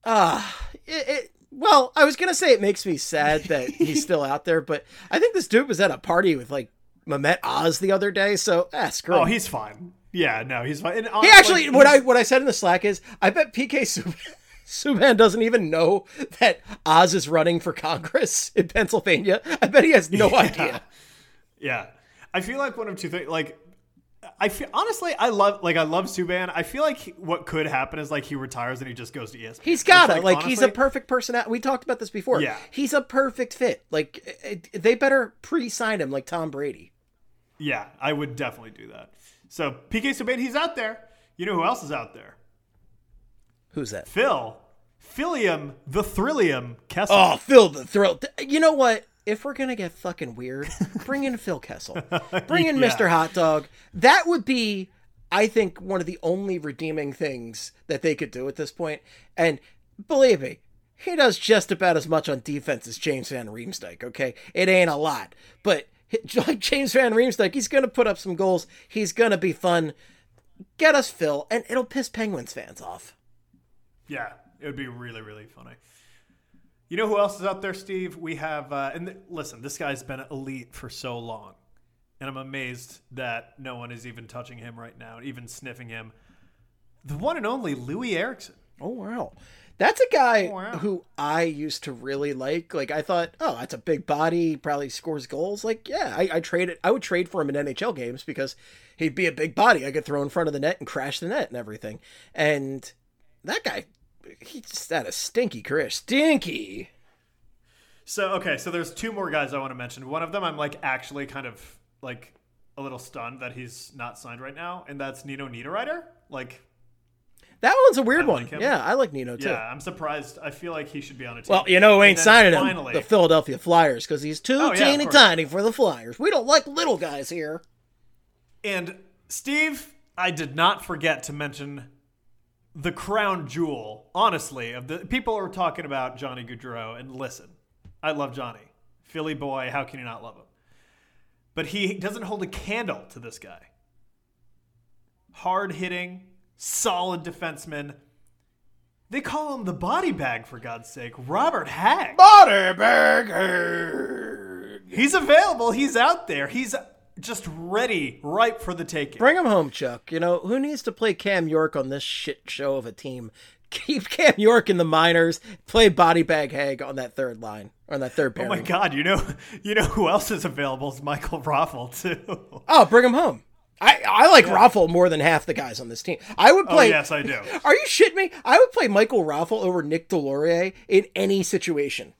Ah, it, it. Well, I was gonna say it makes me sad that he's still out there, but I think this dude was at a party with like Mehmet Oz the other day. So ah, screw Oh, him. he's fine. Yeah, no, he's fine. And He honestly, actually, what I what I said in the Slack is, I bet PK Subban, Subban doesn't even know that Oz is running for Congress in Pennsylvania. I bet he has no idea. Yeah. I feel like one of two things. Like, I feel honestly, I love like I love Subban. I feel like he- what could happen is like he retires and he just goes to ESPN. He's got it. Like, he's a perfect personality. We talked about this before. Yeah. He's a perfect fit. Like it- it- they better pre-sign him like Tom Brady. Yeah, I would definitely do that. So PK Subban, he's out there. You know who else is out there? Who's that? Phil, Philium, the Thrillium Kessel. Oh, Phil the Thrill. You know what? If we're gonna get fucking weird, bring in Phil Kessel. Bring in Yeah. Mr. Hot Dog. That would be, I think, one of the only redeeming things that they could do at this point. And believe me, he does just about as much on defense as James Van Riemsdyk. Okay, it ain't a lot, but like James Van Riemsdyk, he's gonna put up some goals. He's gonna be fun. Get us Phil, and it'll piss Penguins fans off. Yeah, it would be really, really funny. You know who else is out there, Steve? We have, uh, and th- listen, this guy's been elite for so long, and I'm amazed that no one is even touching him right now, even sniffing him. The one and only Loui Eriksson. Oh wow. That's a guy Oh, wow. who I used to really like. Like I thought, oh, that's a big body, he probably scores goals. Like, yeah, I, I traded I would trade for him in NHL games because he'd be a big body. I could throw in front of the net and crash the net and everything. And that guy he just had a stinky career. Stinky. So okay, so there's two more guys I want to mention. One of them I'm like actually kind of like a little stunned that he's not signed right now, and that's Nino Niederreiter. Like, That one's a weird one. him. yeah, I like Nino too. yeah, I'm surprised. I feel like he should be on a team. Well, you know who ain't signing him? The Philadelphia Flyers, because he's too Oh, teeny course. tiny for the Flyers. We don't like little guys here. And Steve, I did not forget to mention the crown jewel, honestly, of the people are talking about Johnny Gaudreau. And listen, I love Johnny. Philly boy, how can you not love him? But he doesn't hold a candle to this guy. Hard hitting, solid defenseman. They call him the body bag, for God's sake. Robert Hagg. Body bag. He's available. He's out there. He's just ready, ripe for the taking. Bring him home, Chuck. You know, who needs to play Cam York on this shit show of a team? Keep Cam York in the minors. Play Body Bag Hag on that third line, or on that third Oh my God! You know, you know who else is available is Michael Raffl too. Oh, bring him home. I, I like Raffl more than half the guys on this team. I would Oh play. yes, I do. Are you shitting me? I would play Michael Raffl over Nick Deslauriers in any situation.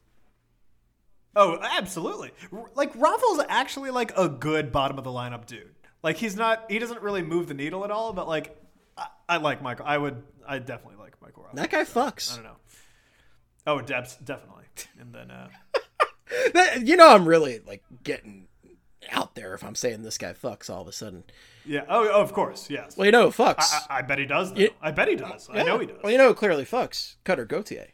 Oh, absolutely. Like Raffl's actually like a good bottom of the lineup dude. Like he's not. He doesn't really move the needle at all. But like, I, I like Michael. I would. I definitely like Michael Raffl. That guy fucks. I don't know. Oh, Debs definitely. And then uh, That- you know, I'm really like getting out there if I'm saying this guy fucks all of a sudden. yeah. Oh, oh, of course. Yes. Well, you know fucks. I, I, I bet he does. Though. You- I bet he does. I know he does. Well, you know clearly fucks? Cutter Gauthier.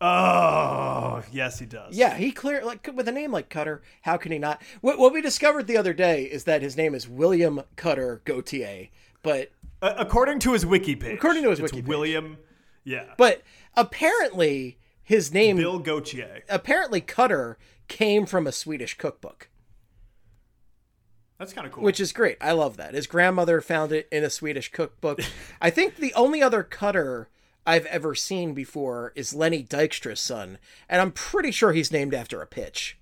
Oh, yes, he does. Yeah, he clear like with a name like Cutter. How can he not? What, what we discovered the other day is that his name is William Cutter Gauthier, but Uh, according to his wiki page. According to his wiki page. William. Yeah. but apparently his name Bill Gauthier. apparently Cutter came from a Swedish cookbook, That's kind of cool. which is great. I love that. His grandmother found it in a Swedish cookbook. I think the only other Cutter I've ever seen before is Lenny Dykstra's son, and I'm pretty sure he's named after a pitch.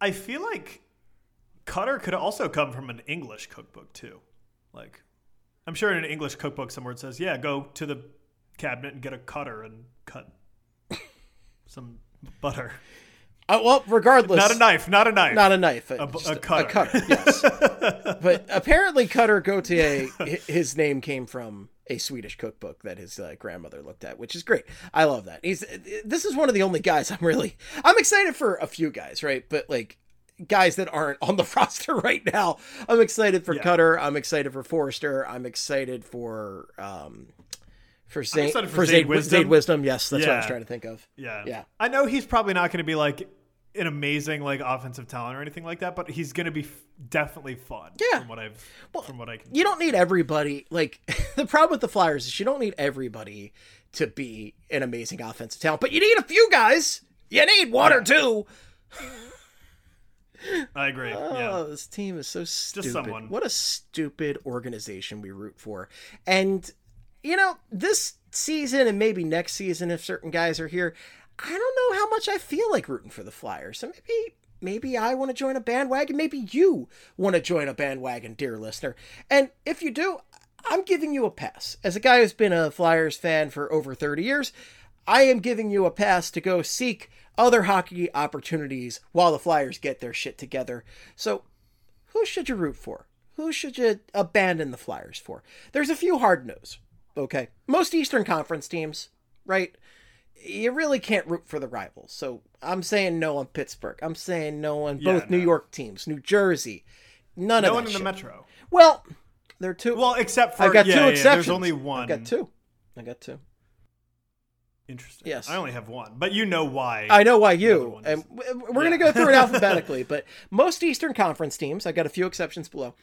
I feel like Cutter could also come from an English cookbook too. Like, I'm sure in an English cookbook somewhere it says, "Yeah, go to the cabinet and get a cutter and cut some butter." Uh, well, regardless, Not a knife. Not a knife. Not a knife. A bu- just a cutter. yes. but apparently, Cutter Gauthier, his name came from a Swedish cookbook that his uh, grandmother looked at, which is great. I love that. He's this is one of the only guys I'm really I'm excited for a few guys, right? But like guys that aren't on the roster right now. I'm excited for Yeah. Cutter. I'm excited for Foerster. I'm excited for um for Zane, for, for Zane, Zane Wisdom. Wisdom. Wisdom. Yes, that's what I was trying to think of. Yeah. Yeah. I know he's probably not going to be like an amazing like offensive talent or anything like that, but he's going to be f- definitely fun. Yeah. From what I've from what I can. you don't need everybody. Like the problem with the Flyers is you don't need everybody to be an amazing offensive talent, but you need a few guys. You need one or two. I agree. Oh, yeah. this team is so stupid. someone. What a stupid organization we root for. And you know, this season and maybe next season if certain guys are here, I don't know how much I feel like rooting for the Flyers. So maybe maybe I want to join a bandwagon. Maybe you want to join a bandwagon, dear listener. And if you do, I'm giving you a pass. As a guy who's been a Flyers fan for over 30 years, I am giving you a pass to go seek other hockey opportunities while the Flyers get their shit together. So, who should you root for? Who should you abandon the Flyers for? There's a few hard no's, okay? Most Eastern Conference teams, right? You really can't root for the rivals. So I'm saying no on Pittsburgh. I'm saying no on Yeah, both New. York teams, New Jersey. None No of one that in the. Metro. Well, there are two. Well, except for I got yeah, two yeah, exceptions. There's only one. I got two. I got two. Interesting. Yes. I only have one, but you know why. I know why you. And we're going to go through it alphabetically, but most Eastern Conference teams, I got a few exceptions below.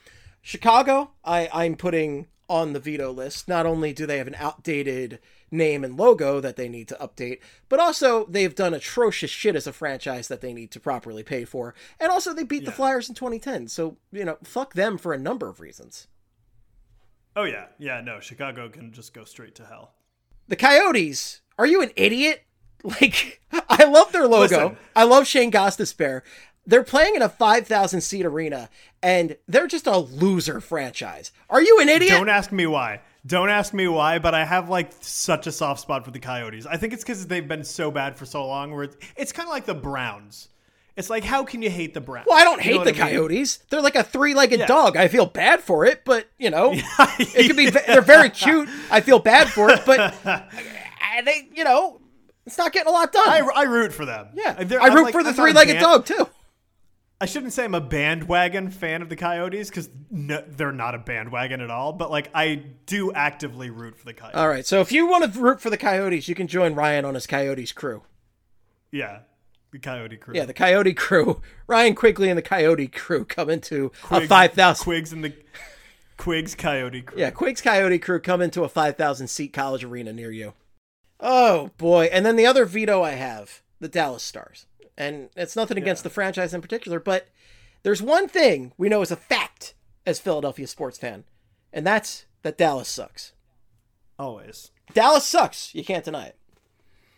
Chicago, I, I'm putting on the veto list. Not only do they have an outdated name and logo that they need to update, but also they've done atrocious shit as a franchise that they need to properly pay for. And also they beat the Flyers in 2010. So, you know, fuck them for a number of reasons. Oh yeah, yeah. No, Chicago can just go straight to hell. The Coyotes, are you an idiot? Like, I love their logo. Listen. I love Shane Gostisbehere. They're playing in a 5,000 seat arena, and they're just a loser franchise. Are you an idiot? Don't ask me why. Don't ask me why, but I have like such a soft spot for the Coyotes. I think it's because they've been so bad for so long. Where it's, it's kind of like the Browns. It's like how can you hate the Browns? well, I don't You hate the I mean? Coyotes. They're like a three-legged Yeah. dog. I feel bad for it, but you know, it could be. They're very cute. I feel bad for it, but I- they, you know, it's not getting a lot done. I, I root for them. yeah, They're- I root like- for the I'm three-legged dog too. I shouldn't say I'm a bandwagon fan of the Coyotes because no, they're not a bandwagon at all. But like I do actively root for the Coyotes. All right, so if you want to root for the Coyotes, you can join Ryan on his Coyotes crew. Yeah, the Coyote crew. Yeah, the Coyote crew. Ryan Quigley and the Coyote crew come into a Quigs- 5,000. Quigs and the Quigs Coyote crew. Yeah, Quig's Coyote crew come into a 5,000 seat college arena near you. Oh, boy. And then the other veto I have the Dallas Stars. And it's nothing against the franchise in particular, but there's one thing we know is a fact as Philadelphia sports fan, and that's that Dallas sucks. always. Dallas sucks. You can't deny it.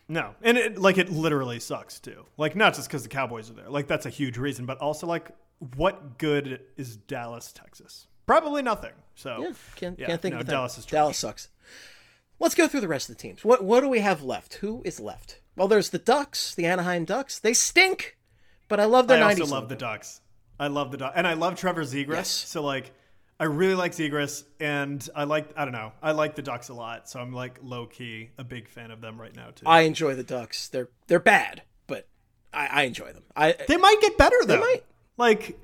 No, and it like it literally sucks too. Like not just because the Cowboys are there. Like that's a huge reason, but also like what good is Dallas, Texas? Probably nothing. So Yeah, can't, yeah, can't think no, of. Dallas is trash. Dallas sucks. Let's go through the rest of the teams. What what do we have left? Who is left? Well, there's the Ducks, the Anaheim Ducks. They stink, but I love their I 90s. also love the. Ducks. I love the Ducks, and I love Trevor Zegras. Yes. So like, I really like Zegras, and I like I don't know, I like the Ducks a lot. So I'm like low key a big fan of them right now too. I enjoy the Ducks. They're they're bad, but I, I enjoy them. I they might get better though. They might. Like.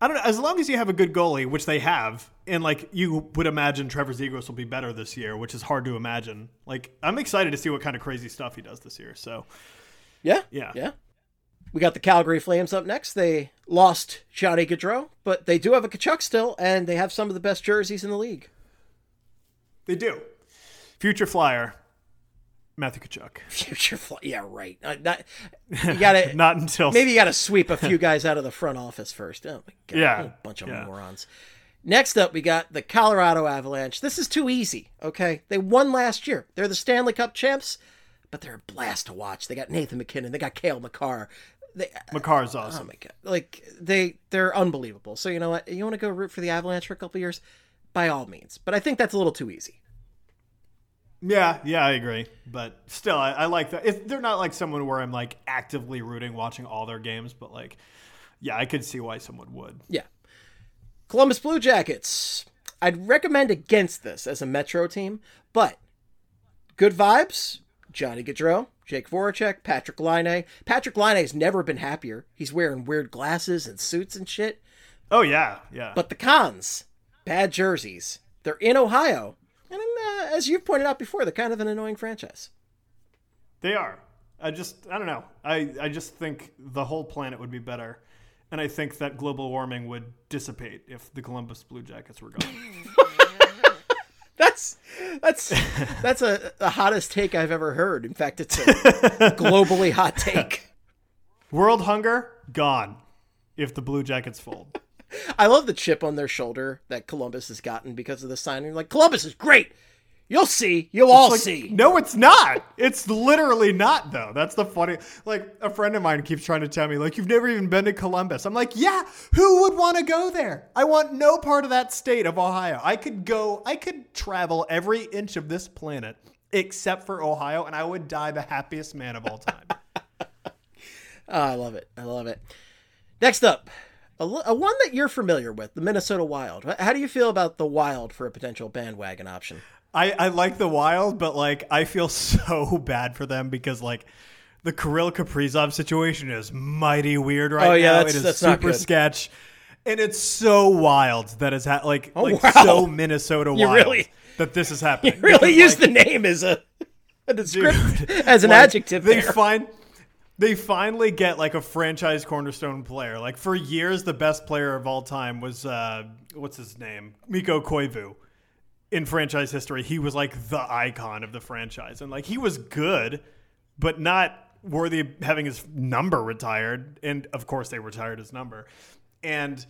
I don't know. As long as you have a good goalie, which they have, and like you would imagine Trevor Zegras will be better this year, which is hard to imagine. Like I'm excited to see what kind of crazy stuff he does this year. So yeah Yeah. yeah. We got the Calgary Flames up next. They lost Johnny Gaudreau, but they do have a Tkachuk still, and they have some of the best jerseys in the league. they do. Future Flyer, Matthew Tkachuk. Future, fl- yeah, right. Uh, not, you gotta Not until Maybe you got to sweep a few guys out of the front office first. Oh my god, Yeah, a bunch of yeah. morons. Next up, we got the Colorado Avalanche. This is too easy. Okay, they won last year. They're the Stanley Cup champs, but they're a blast to watch. They got Nathan MacKinnon. They got Cale Makar. They, Makar's oh awesome. my god, like they they're unbelievable. So you know what? You want to go root for the Avalanche for a couple years, by all means. But I think that's a little too easy. Yeah, yeah, I agree. But still, I, I like that. If they're not like someone where I'm like actively rooting, watching all their games, but like, yeah, I could see why someone would. Yeah. Columbus Blue Jackets. I'd recommend against this as a Metro team, but good vibes. Johnny Gaudreau, Jake Voracek, Patrick Laine. Patrick Laine has never been happier. He's wearing weird glasses and suits and shit. Oh yeah, yeah. But the cons, bad jerseys. They're in Ohio. And uh, as you've pointed out before, they're kind of an annoying franchise. They are. I just, I don't know. I, I just think the whole planet would be better. And I think that global warming would dissipate if the Columbus Blue Jackets were gone. That's that's that's a the hottest take I've ever heard. In fact, it's a globally hot take. World hunger, gone if the Blue Jackets fold. I love the chip on their shoulder that Columbus has gotten because of the signing. Like Columbus is great. You'll see. You'll all Like, see. No, it's not. It's literally not, though. That's the funny. Like a friend of mine keeps trying to tell me, like, you've never even been to Columbus. I'm like, yeah. Who would want to go there? I want no part of that state of Ohio. I could go. I could travel every inch of this planet except for Ohio, and I would die the happiest man of all time. Oh, I love it. I love it. Next up, a, a one that you're familiar with, the Minnesota Wild. How do you feel about the Wild for a potential bandwagon option? I, I like the Wild, but like I feel so bad for them because like the Kirill Kaprizov situation is mighty weird right Oh, yeah, now. that's- it is that's super sketch, and it's so wild that it's ha- like Oh, like wow. so Minnesota wild really- that this is happening. You really Because, use like, the name as a, a dude, as an like, adjective. They there. find they finally get like a franchise cornerstone player. Like for years, the best player of all time was uh, what's his name, Mikko Koivu. In franchise history, he was like the icon of the franchise, and like he was good, but not worthy of having his number retired. And of course, they retired his number, and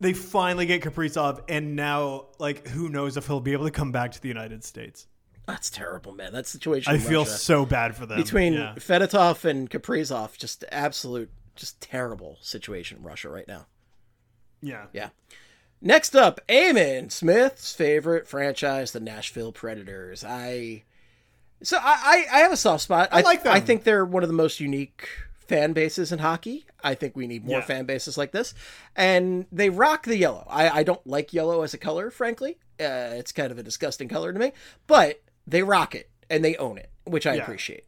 they finally get Kaprizov, and now like who knows if he'll be able to come back to the United States. That's terrible, man. That situation. I feel Russia. so bad for them. between yeah. Fedotov and Kaprizov, just absolute, just terrible situation in Russia right now. yeah, Yeah. Next up, Eamon Smith's favorite franchise, the Nashville Predators. I so I I, I have a soft spot. I like them. I think they're one of the most unique fan bases in hockey. I think we need more Yeah. fan bases like this, and they rock the yellow. I I don't like yellow as a color, frankly. Uh, it's kind of a disgusting color to me, but they rock it and they own it, which I Yeah. appreciate.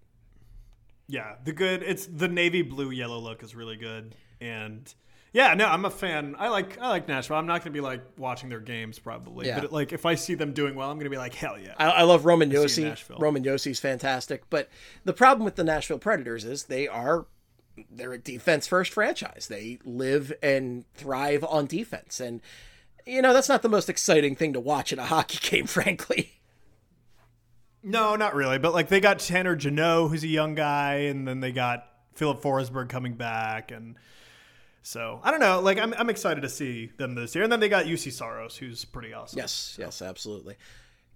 yeah. The good. It's the navy blue yellow look is really good, and yeah, no, I'm a fan. I like I like Nashville. I'm not gonna be like watching their games probably, Yeah. but like if I see them doing well, I'm gonna be like hell yeah. I, I love Roman Josi. Roman Josi's fantastic, but the problem with the Nashville Predators is they are they're a defense first franchise. They live and thrive on defense, and you know that's not the most exciting thing to watch in a hockey game, frankly. No, not really, but like they got Tanner Jeannot, who's a young guy, and then they got Filip Forsberg coming back, and so I don't know. Like I'm I'm excited to see them this year, and then they got Juuse Saros, who's pretty awesome. Yes, yes, absolutely.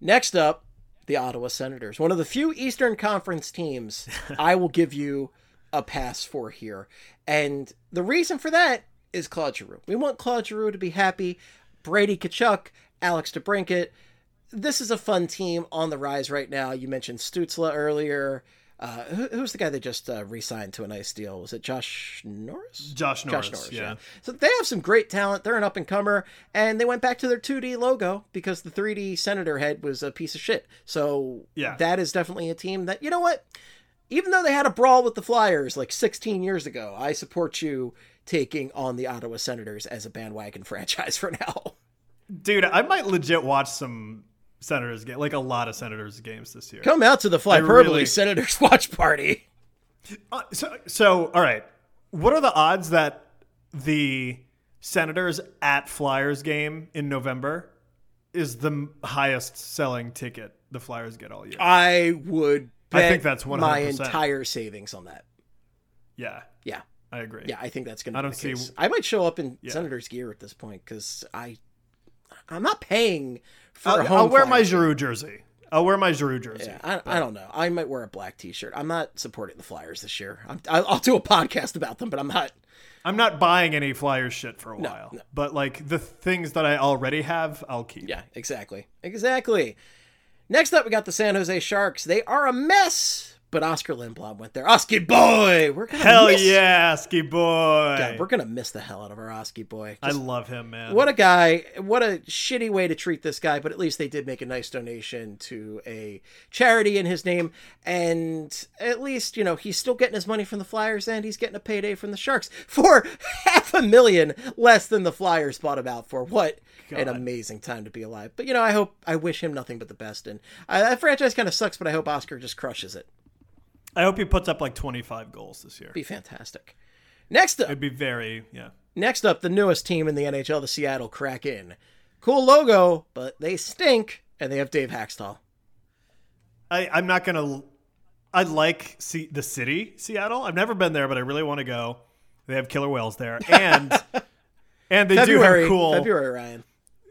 Next up, the Ottawa Senators, one of the few Eastern Conference teams I will give you a pass for here, and the reason for that is Claude Giroux. We want Claude Giroux to be happy. Brady Tkachuk, Alex DeBrincat. This is a fun team on the rise right now. You mentioned Stützle earlier. Uh, who, who's the guy that just uh, re-signed to a nice deal? Was it Josh Norris? Josh Norris, yeah. So they have some great talent. They're an up and comer, and they went back to their 2D logo because the 3D Senator head was a piece of shit. So Yeah. that is definitely a team that you know what. Even though they had a brawl with the Flyers like 16 years ago, I support you taking on the Ottawa Senators as a bandwagon franchise for now. Dude, I might legit watch some Senators game, like a lot of Senators games this year. Come out to the Fly I Hyperbole really- Senators watch party. Uh, so, so, all right. What are the odds that the Senators at Flyers game in November is the m- highest selling ticket the Flyers get all year? I would. I think that's 100%. my entire savings on that. yeah, Yeah, I agree. yeah, I think that's going to I don't the see- case. I might show up in Yeah. Senators gear at this point because I, I'm not paying I'll, home. I'll wear my. Giroux jersey. I'll wear my Giroux jersey. Yeah, I, I don't know. I might wear a black T-shirt. I'm not supporting the Flyers this year. I'm, I'll, I'll do a podcast about them, but I'm not. I'm not buying any Flyers shit for a No, while. no. But like the things that I already have, I'll keep. Yeah, exactly, exactly. Next up, we got the San Jose Sharks. They are a mess, but Oskar Lindblom went there. Oski boy, we're gonna Hell miss- yeah, ski boy. God, we're gonna miss the hell out of our Oski boy. I love him, man. What a guy. What a shitty way to treat this guy, but at least they did make a nice donation to a charity in his name. And at least, you know, he's still getting his money from the Flyers and he's getting a payday from the Sharks for half a million less than the Flyers bought him out for. What an amazing time to be alive. But, you know, I hope, I wish him nothing but the best. And uh, that franchise kind of sucks, but I hope Oskar just crushes it. I hope he puts up like 25 goals this year. Be fantastic. Next up, It'd be very, yeah. Next up, the newest team in the NHL, the Seattle Kraken. Cool logo, but they stink, and they have Dave Hakstol. I, I'm not gonna. I like see the city, Seattle. I've never been there, but I really want to go. They have killer whales there, and and they February, do have cool. February, Ryan.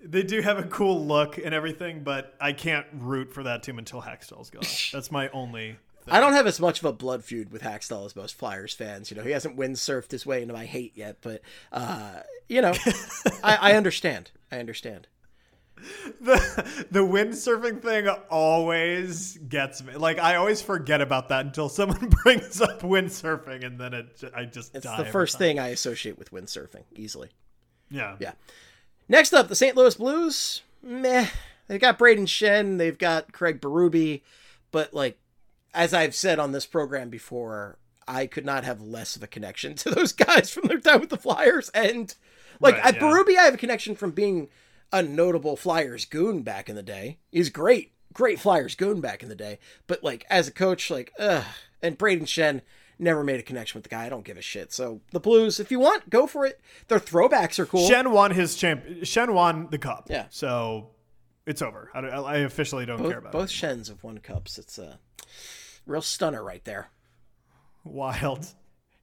They do have a cool look and everything, but I can't root for that team until Hakstol's gone. That's my only. I don't have as much of a blood feud with Hakstol as most Flyers fans. You know, he hasn't windsurfed his way into my hate yet, but uh, you know, I, I understand. I understand. the the windsurfing thing always gets me. Like I always forget about that until someone brings up windsurfing, and then it I just it's the first thing I associate with windsurfing easily. Yeah, Yeah. Next up, the St. Louis Blues. Meh. They've got Brayden Schenn. They've got Craig Berube. But, like, as I've said on this program before, I could not have less of a connection to those guys from their time with the Flyers. And, like, Right, at yeah. Berube, I have a connection from being a notable Flyers goon back in the day. He's great. Great Flyers goon back in the day. But, like, as a coach, like, ugh. And Brayden Schenn never made a connection with the guy. I don't give a shit. So, the Blues, if you want, go for it. Their throwbacks are cool. Schenn won his champ. Schenn won the cup. Yeah. so it's over. I, I officially don't both, care about both it. Schenns have won cups. It's a real stunner right there. Wild.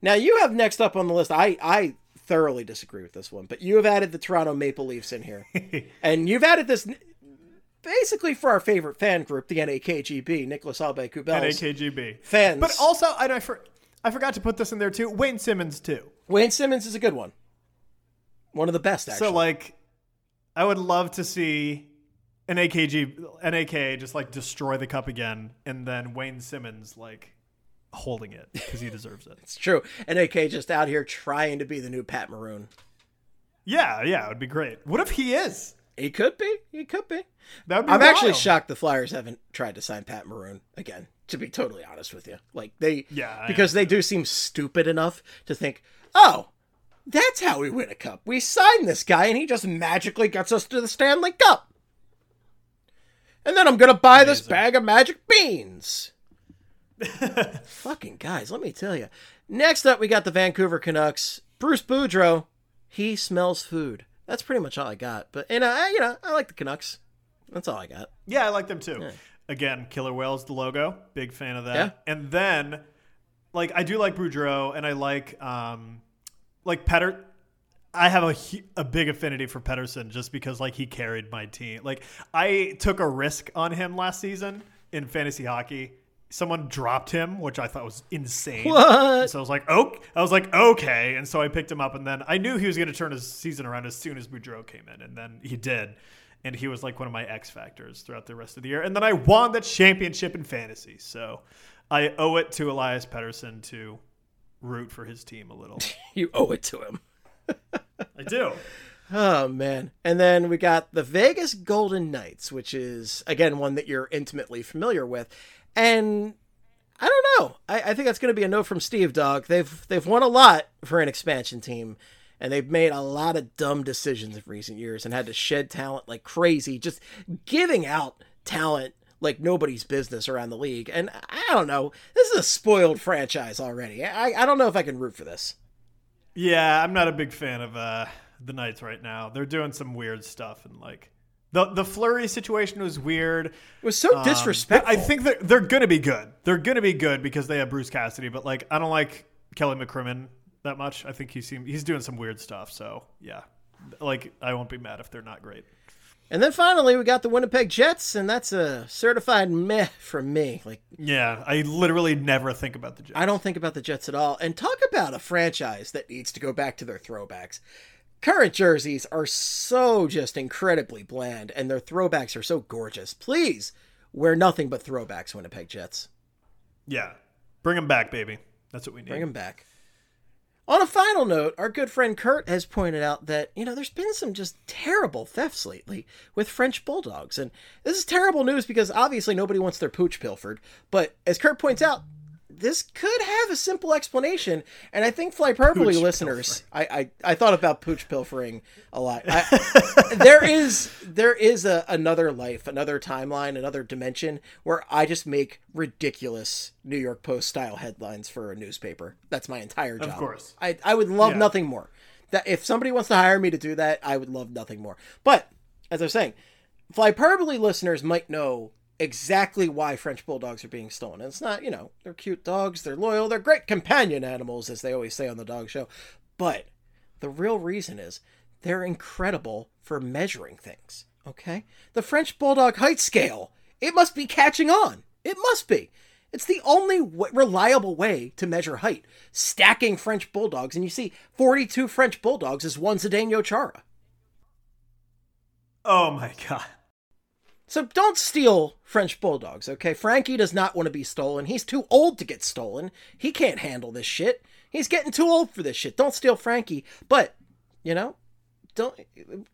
Now you have next up on the list. I I thoroughly disagree with this one, but you have added the Toronto Maple Leafs in here, and you've added this basically for our favorite fan group, the NAKGB, Nicolas Aube-Kubels. NAKGB fans. But also, and I for, I forgot to put this in there too. Wayne Simmonds too. Wayne Simmonds is a good one, one of the best actually. So like, I would love to see an AKG NAK just like destroy the cup again, and then Wayne Simmonds like holding it because he deserves it. it's true. NAK just out here trying to be the new Pat Maroon. Yeah, yeah, it would be great. What if he is? He could be. He could be. That would be I'm actually shocked the Flyers haven't tried to sign Pat Maroon again. To be totally honest with you, like they, Yeah, because they do seem stupid enough to think, oh, that's how we win a cup. We sign this guy, and he just magically gets us to the Stanley Cup. And then I'm gonna buy this bag of magic beans. Fucking guys, let me tell you. Next up, we got the Vancouver Canucks. Bruce Boudreau, he smells food. That's pretty much all I got. But and I, you know, I like the Canucks. That's all I got. Yeah, I like them too. Again, Killer Whales, the logo. Big fan of that. Yeah. And then, like, I do like Boudreau, and I like, um, like Petter. I have a a big affinity for Pettersson just because like he carried my team. Like I took a risk on him last season in fantasy hockey. Someone dropped him, which I thought was insane. What? So I was like, oh, I was like, okay, and so I picked him up, and then I knew he was going to turn his season around as soon as Boudreau came in, and then he did, and he was like one of my X factors throughout the rest of the year, and then I won that championship in fantasy, so I owe it to Elias Pettersson to root for his team a little. You owe it to him. I do. Oh man. And then we got the Vegas Golden Knights, which is again one that you're intimately familiar with. And I don't know. I, I think that's gonna be a no from Steve Dog. They've they've won a lot for an expansion team. And they've made a lot of dumb decisions in recent years and had to shed talent like crazy, just giving out talent like nobody's business around the league. And I don't know. This is a spoiled franchise already. I, I don't know if I can root for this. Yeah, I'm not a big fan of uh, the Knights right now. They're doing some weird stuff, and like the the Fleury situation was weird. It was so disrespectful. I think they're they're gonna be good. They're gonna be good because they have Bruce Cassidy, but like I don't like Kelly McCrimmon that much. I think he seem he's doing some weird stuff. So yeah, like I won't be mad if they're not great. And then finally, we got the Winnipeg Jets, and that's a certified meh from me. Like, Yeah, I literally never think about the Jets. I don't think about the Jets at all. And talk about a franchise that needs to go back to their throwbacks. Current jerseys are so just incredibly bland, and their throwbacks are so gorgeous. Please wear nothing but throwbacks, Winnipeg Jets. Yeah, bring them back, baby. That's what we need. Bring them back. On a final note, our good friend Kurt has pointed out that, you know, there's been some just terrible thefts lately with French bulldogs. And this is terrible news because obviously nobody wants their pooch pilfered. But as Kurt points out, this could have a simple explanation. And I think Flyperbole Pooch listeners, I, I, I thought about pooch pilfering a lot. I, there is there is a, another life, another timeline, another dimension where I just make ridiculous New York Post style headlines for a newspaper. That's my entire job. Of course. I, I would love Yeah. nothing more. That if somebody wants to hire me to do that, I would love nothing more. But as I was saying, Flyperbole listeners might know exactly why French bulldogs are being stolen. And it's not, you know, they're cute dogs, they're loyal, they're great companion animals, as they always say on the dog show. But the real reason is they're incredible for measuring things. Okay? The French Bulldog height scale, it must be catching on. It must be. It's the only w- reliable way to measure height. Stacking French Bulldogs, and you see 42 French Bulldogs is one Zdeno Chara. Oh my god. So don't steal French Bulldogs, okay? Frankie does not want to be stolen. He's too old to get stolen. He can't handle this shit. He's getting too old for this shit. Don't steal Frankie. But, you know, don't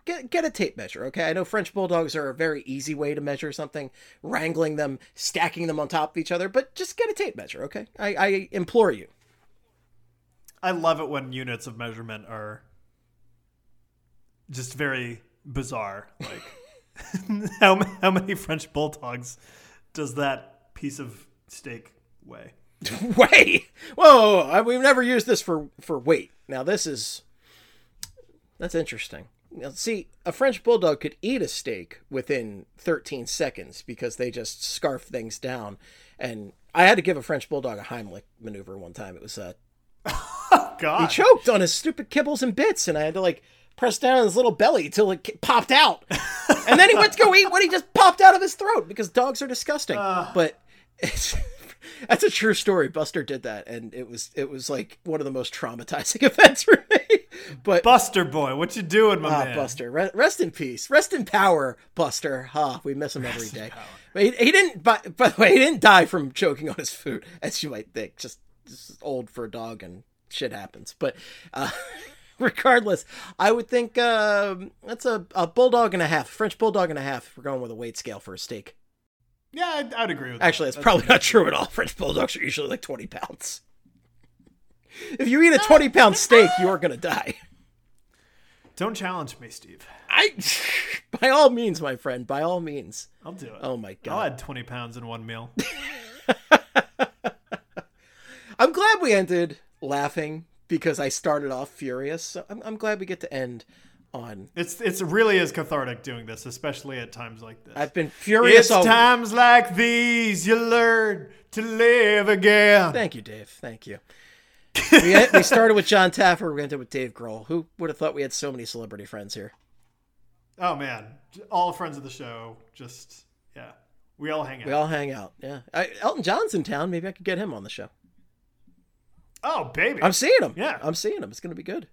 get get a tape measure, okay? I know French Bulldogs are a very easy way to measure something, wrangling them, stacking them on top of each other, but just get a tape measure, okay? I, I implore you. I love it when units of measurement are just very bizarre. Like how how many French bulldogs does that piece of steak weigh? Wait, whoa, whoa. we've never used this for for weight. Now this is that's interesting. Now, see, a French bulldog could eat a steak within 13 seconds because they just scarf things down. And I had to give a French bulldog a Heimlich maneuver one time. It was uh, God, he choked on his stupid kibbles and bits, and I had to like press down on his little belly till it popped out. and then he went to go eat what he just popped out of his throat because dogs are disgusting. but it's that's a true story. Buster did that, and it was it was like one of the most traumatizing events for me. But Buster boy, what you doing, my ah, man? Buster, re- rest in peace, rest in power, Buster. Ha, we miss him every day. But he, he didn't. By, by the way, he didn't die from choking on his food, as you might think. Just, just old for a dog, and shit happens. But uh, regardless, I would think um that's a, a bulldog and a half, French bulldog and a half. If we're going with a weight scale for a steak. Yeah, I'd, I'd agree with Actually, that. it's probably not true at all. French bulldogs are usually like twenty pounds. If you eat a twenty pound steak, you're gonna die. Don't challenge me, Steve. I, by all means, my friend, by all means. I'll do it. Oh my god, I'll add twenty pounds in one meal. I'm glad we ended laughing because I started off furious. So I'm, I'm glad we get to end on. It's it's really is cathartic doing this, especially at times like this. I've been furious. it's all- times like these you learn to live again. Thank you, Dave. Thank you. we, uh, we started with Jon Taffer. We're going with Dave Grohl. Who would have thought we had so many celebrity friends here? Oh man, all friends of the show. Just yeah, we all hang out. We all hang out. Yeah. I, Elton John's in town. Maybe I could get him on the show. Oh baby, I'm seeing him. Yeah. I'm seeing him. It's going to be good.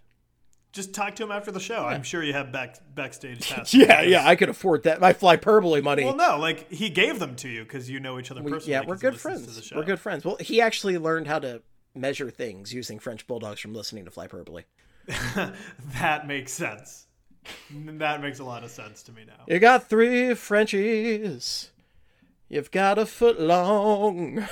just talk to him after the show. I'm sure you have back backstage passes. Yeah, yeah. I could afford that. My flyperbole money. Well, no, like he gave them to you because you know each other We- personally. yeah, we're good friends. We're good friends. Well, he actually learned how to measure things using French bulldogs from listening to Flyperbole. That makes sense. that makes a lot of sense to me now. You got three Frenchies. You've got a foot long.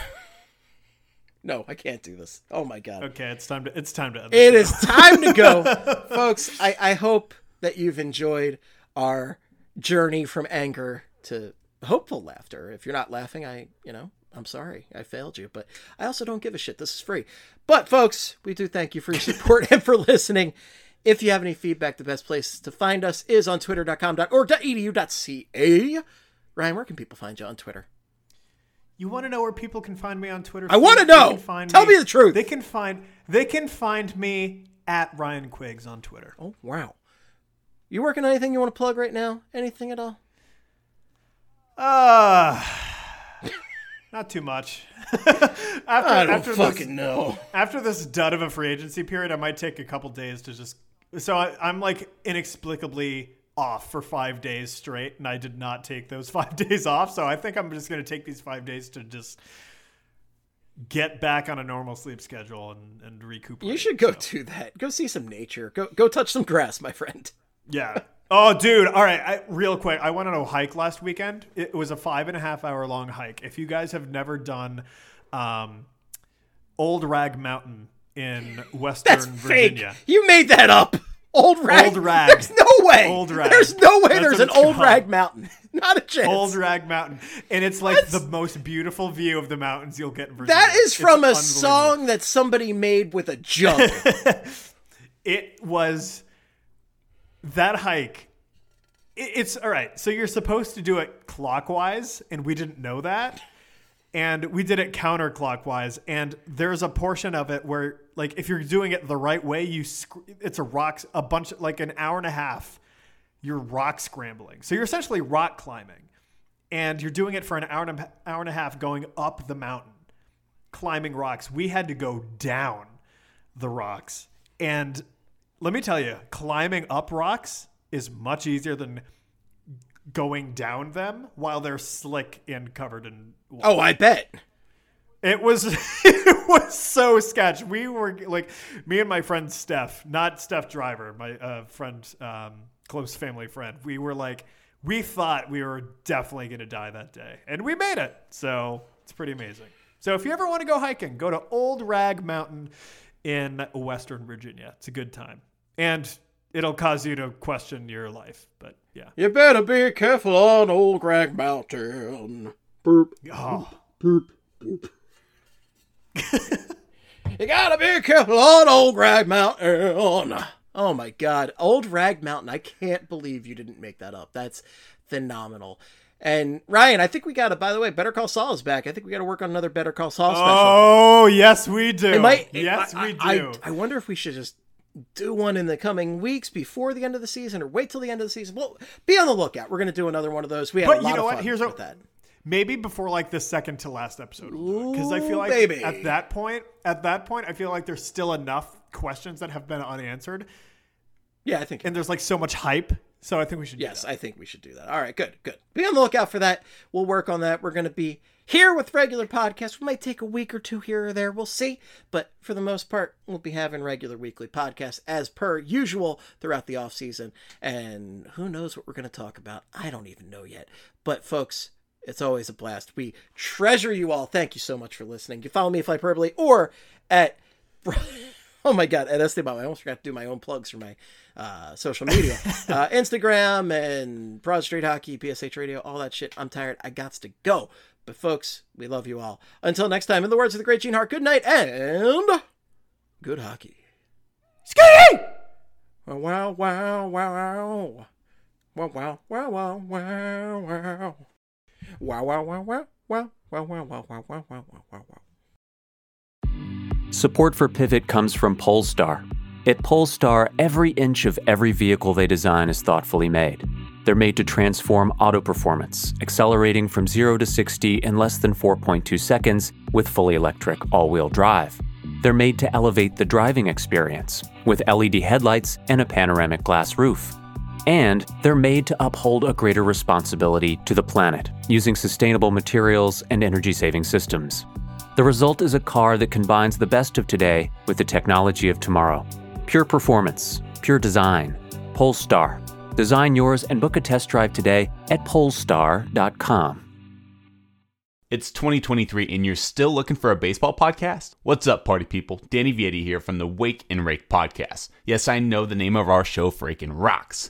No, I can't do this. Oh my god. Okay, it's time to it's time to end. It is time to go. Folks, I, I hope that you've enjoyed our journey from anger to hopeful laughter. If you're not laughing, I, you know, I'm sorry. I failed you, but I also don't give a shit. This is free. But folks, we do thank you for your support and for listening. If you have any feedback, the best place to find us is on twitter.com.org.edu.ca. Ryan, where can people find you on Twitter? You want to know where people can find me on Twitter? I wanna know! can find Tell me the truth. They can find they can find me at Ryan Quiggs on Twitter. Oh, wow. You working on anything you want to plug right now? Anything at all? Uh not too much. after, I don't after fucking this, know. After this dud of a free agency period, I might take a couple days to just. So I, I'm like inexplicably off for five days straight, and I did not take those five days off. So I think I'm just going to take these five days to just get back on a normal sleep schedule and, and recuperate. You should go do that. Go see some nature. Go go touch some grass, my friend. Yeah. Oh, dude. All right. I, real quick, I went on a hike last weekend. It was a five and a half hour long hike. If you guys have never done um, Old Rag Mountain in Western That's Virginia, fake. You made that up. Old rag. Old rag. There's no way. Old rag. There's no way That's there's an old called. rag mountain. Not a chance. Old Rag Mountain, and it's like the most beautiful view of the mountains you'll get in Virginia. that is It's from a song that somebody made with a jug. it was that hike it- it's all right so you're supposed to do it clockwise and we didn't know that and we did it counterclockwise and there's a portion of it where like if you're doing it the right way, you sc- it's a rock a bunch like an hour and a half. You're rock scrambling, so you're essentially rock climbing, and you're doing it for an hour and a, hour and a half going up the mountain, climbing rocks. We had to go down the rocks, and let me tell you, climbing up rocks is much easier than going down them while they're slick and covered in water. Oh, I bet. It was it was so sketch. We were like me and my friend Steph, not Steph Driver, my uh, friend, um, close family friend. We were like, we thought we were definitely going to die that day, and we made it. So it's pretty amazing. So if you ever want to go hiking, go to Old Rag Mountain in Western Virginia. It's a good time, and it'll cause you to question your life. But yeah, You better be careful on Old Rag Mountain. Boop. oh, Boop. Boop. you gotta be careful on Old Rag Mountain. Oh my god. Old Rag Mountain. I can't believe you didn't make that up. That's phenomenal. And Ryan, I think we got to, by the way, Better Call Saul is back. I think we got to work on another Better Call Saul special. oh yes, we do. It might, yes, I, we do. I, I wonder if we should just do one in the coming weeks before the end of the season or wait till the end of the season. Well, be on the lookout. We're going to do another one of those. We had But a you lot know of what? Here's a- with that. Maybe before like the second to last episode, because I feel like baby. at that point, at that point, I feel like there's still enough questions that have been unanswered, Yeah, I think and there's like so much hype. So I think we should. do Yes. I think we should do that. All right, good, good. Be on the lookout for that. We'll work on that. We're going to be here with regular podcasts. We might take a week or two here or there. We'll see. But for the most part, we'll be having regular weekly podcasts as per usual throughout the off season. And who knows what we're going to talk about? I don't even know yet. But folks, it's always a blast. We treasure you all. Thank you so much for listening. You follow me at Hyperbole or at Oh my god, at Esteban, I almost forgot to do my own plugs for my uh, social media, uh, Instagram and Broad Street Hockey, BSH Radio, all that shit. I'm tired. I got to go. But folks, we love you all. Until next time, in the words of the great Gene Hart, good night and good hockey. Ski! Wow, wow, wow, wow. Wow, wow, wow, wow, wow, wow. Wow, wow, wow, wow, wow, wow, wow, wow, wow, wow, wow, wow, wow. Support for Pivot comes from Polestar. At Polestar, every inch of every vehicle they design is thoughtfully made. They're made to transform auto performance, accelerating from 0 to 60 in less than 4.2 seconds with fully electric all wheel drive. They're made to elevate the driving experience with LED headlights and a panoramic glass roof. And they're made to uphold a greater responsibility to the planet using sustainable materials and energy saving systems. The result is a car that combines the best of today with the technology of tomorrow. Pure performance, pure design. Polestar. Design yours and book a test drive today at polestar.com. It's 2023 and you're still looking for a baseball podcast? What's up, party people? Danny Vietti here from the Wake and Rake podcast. Yes, I know the name of our show freaking rocks.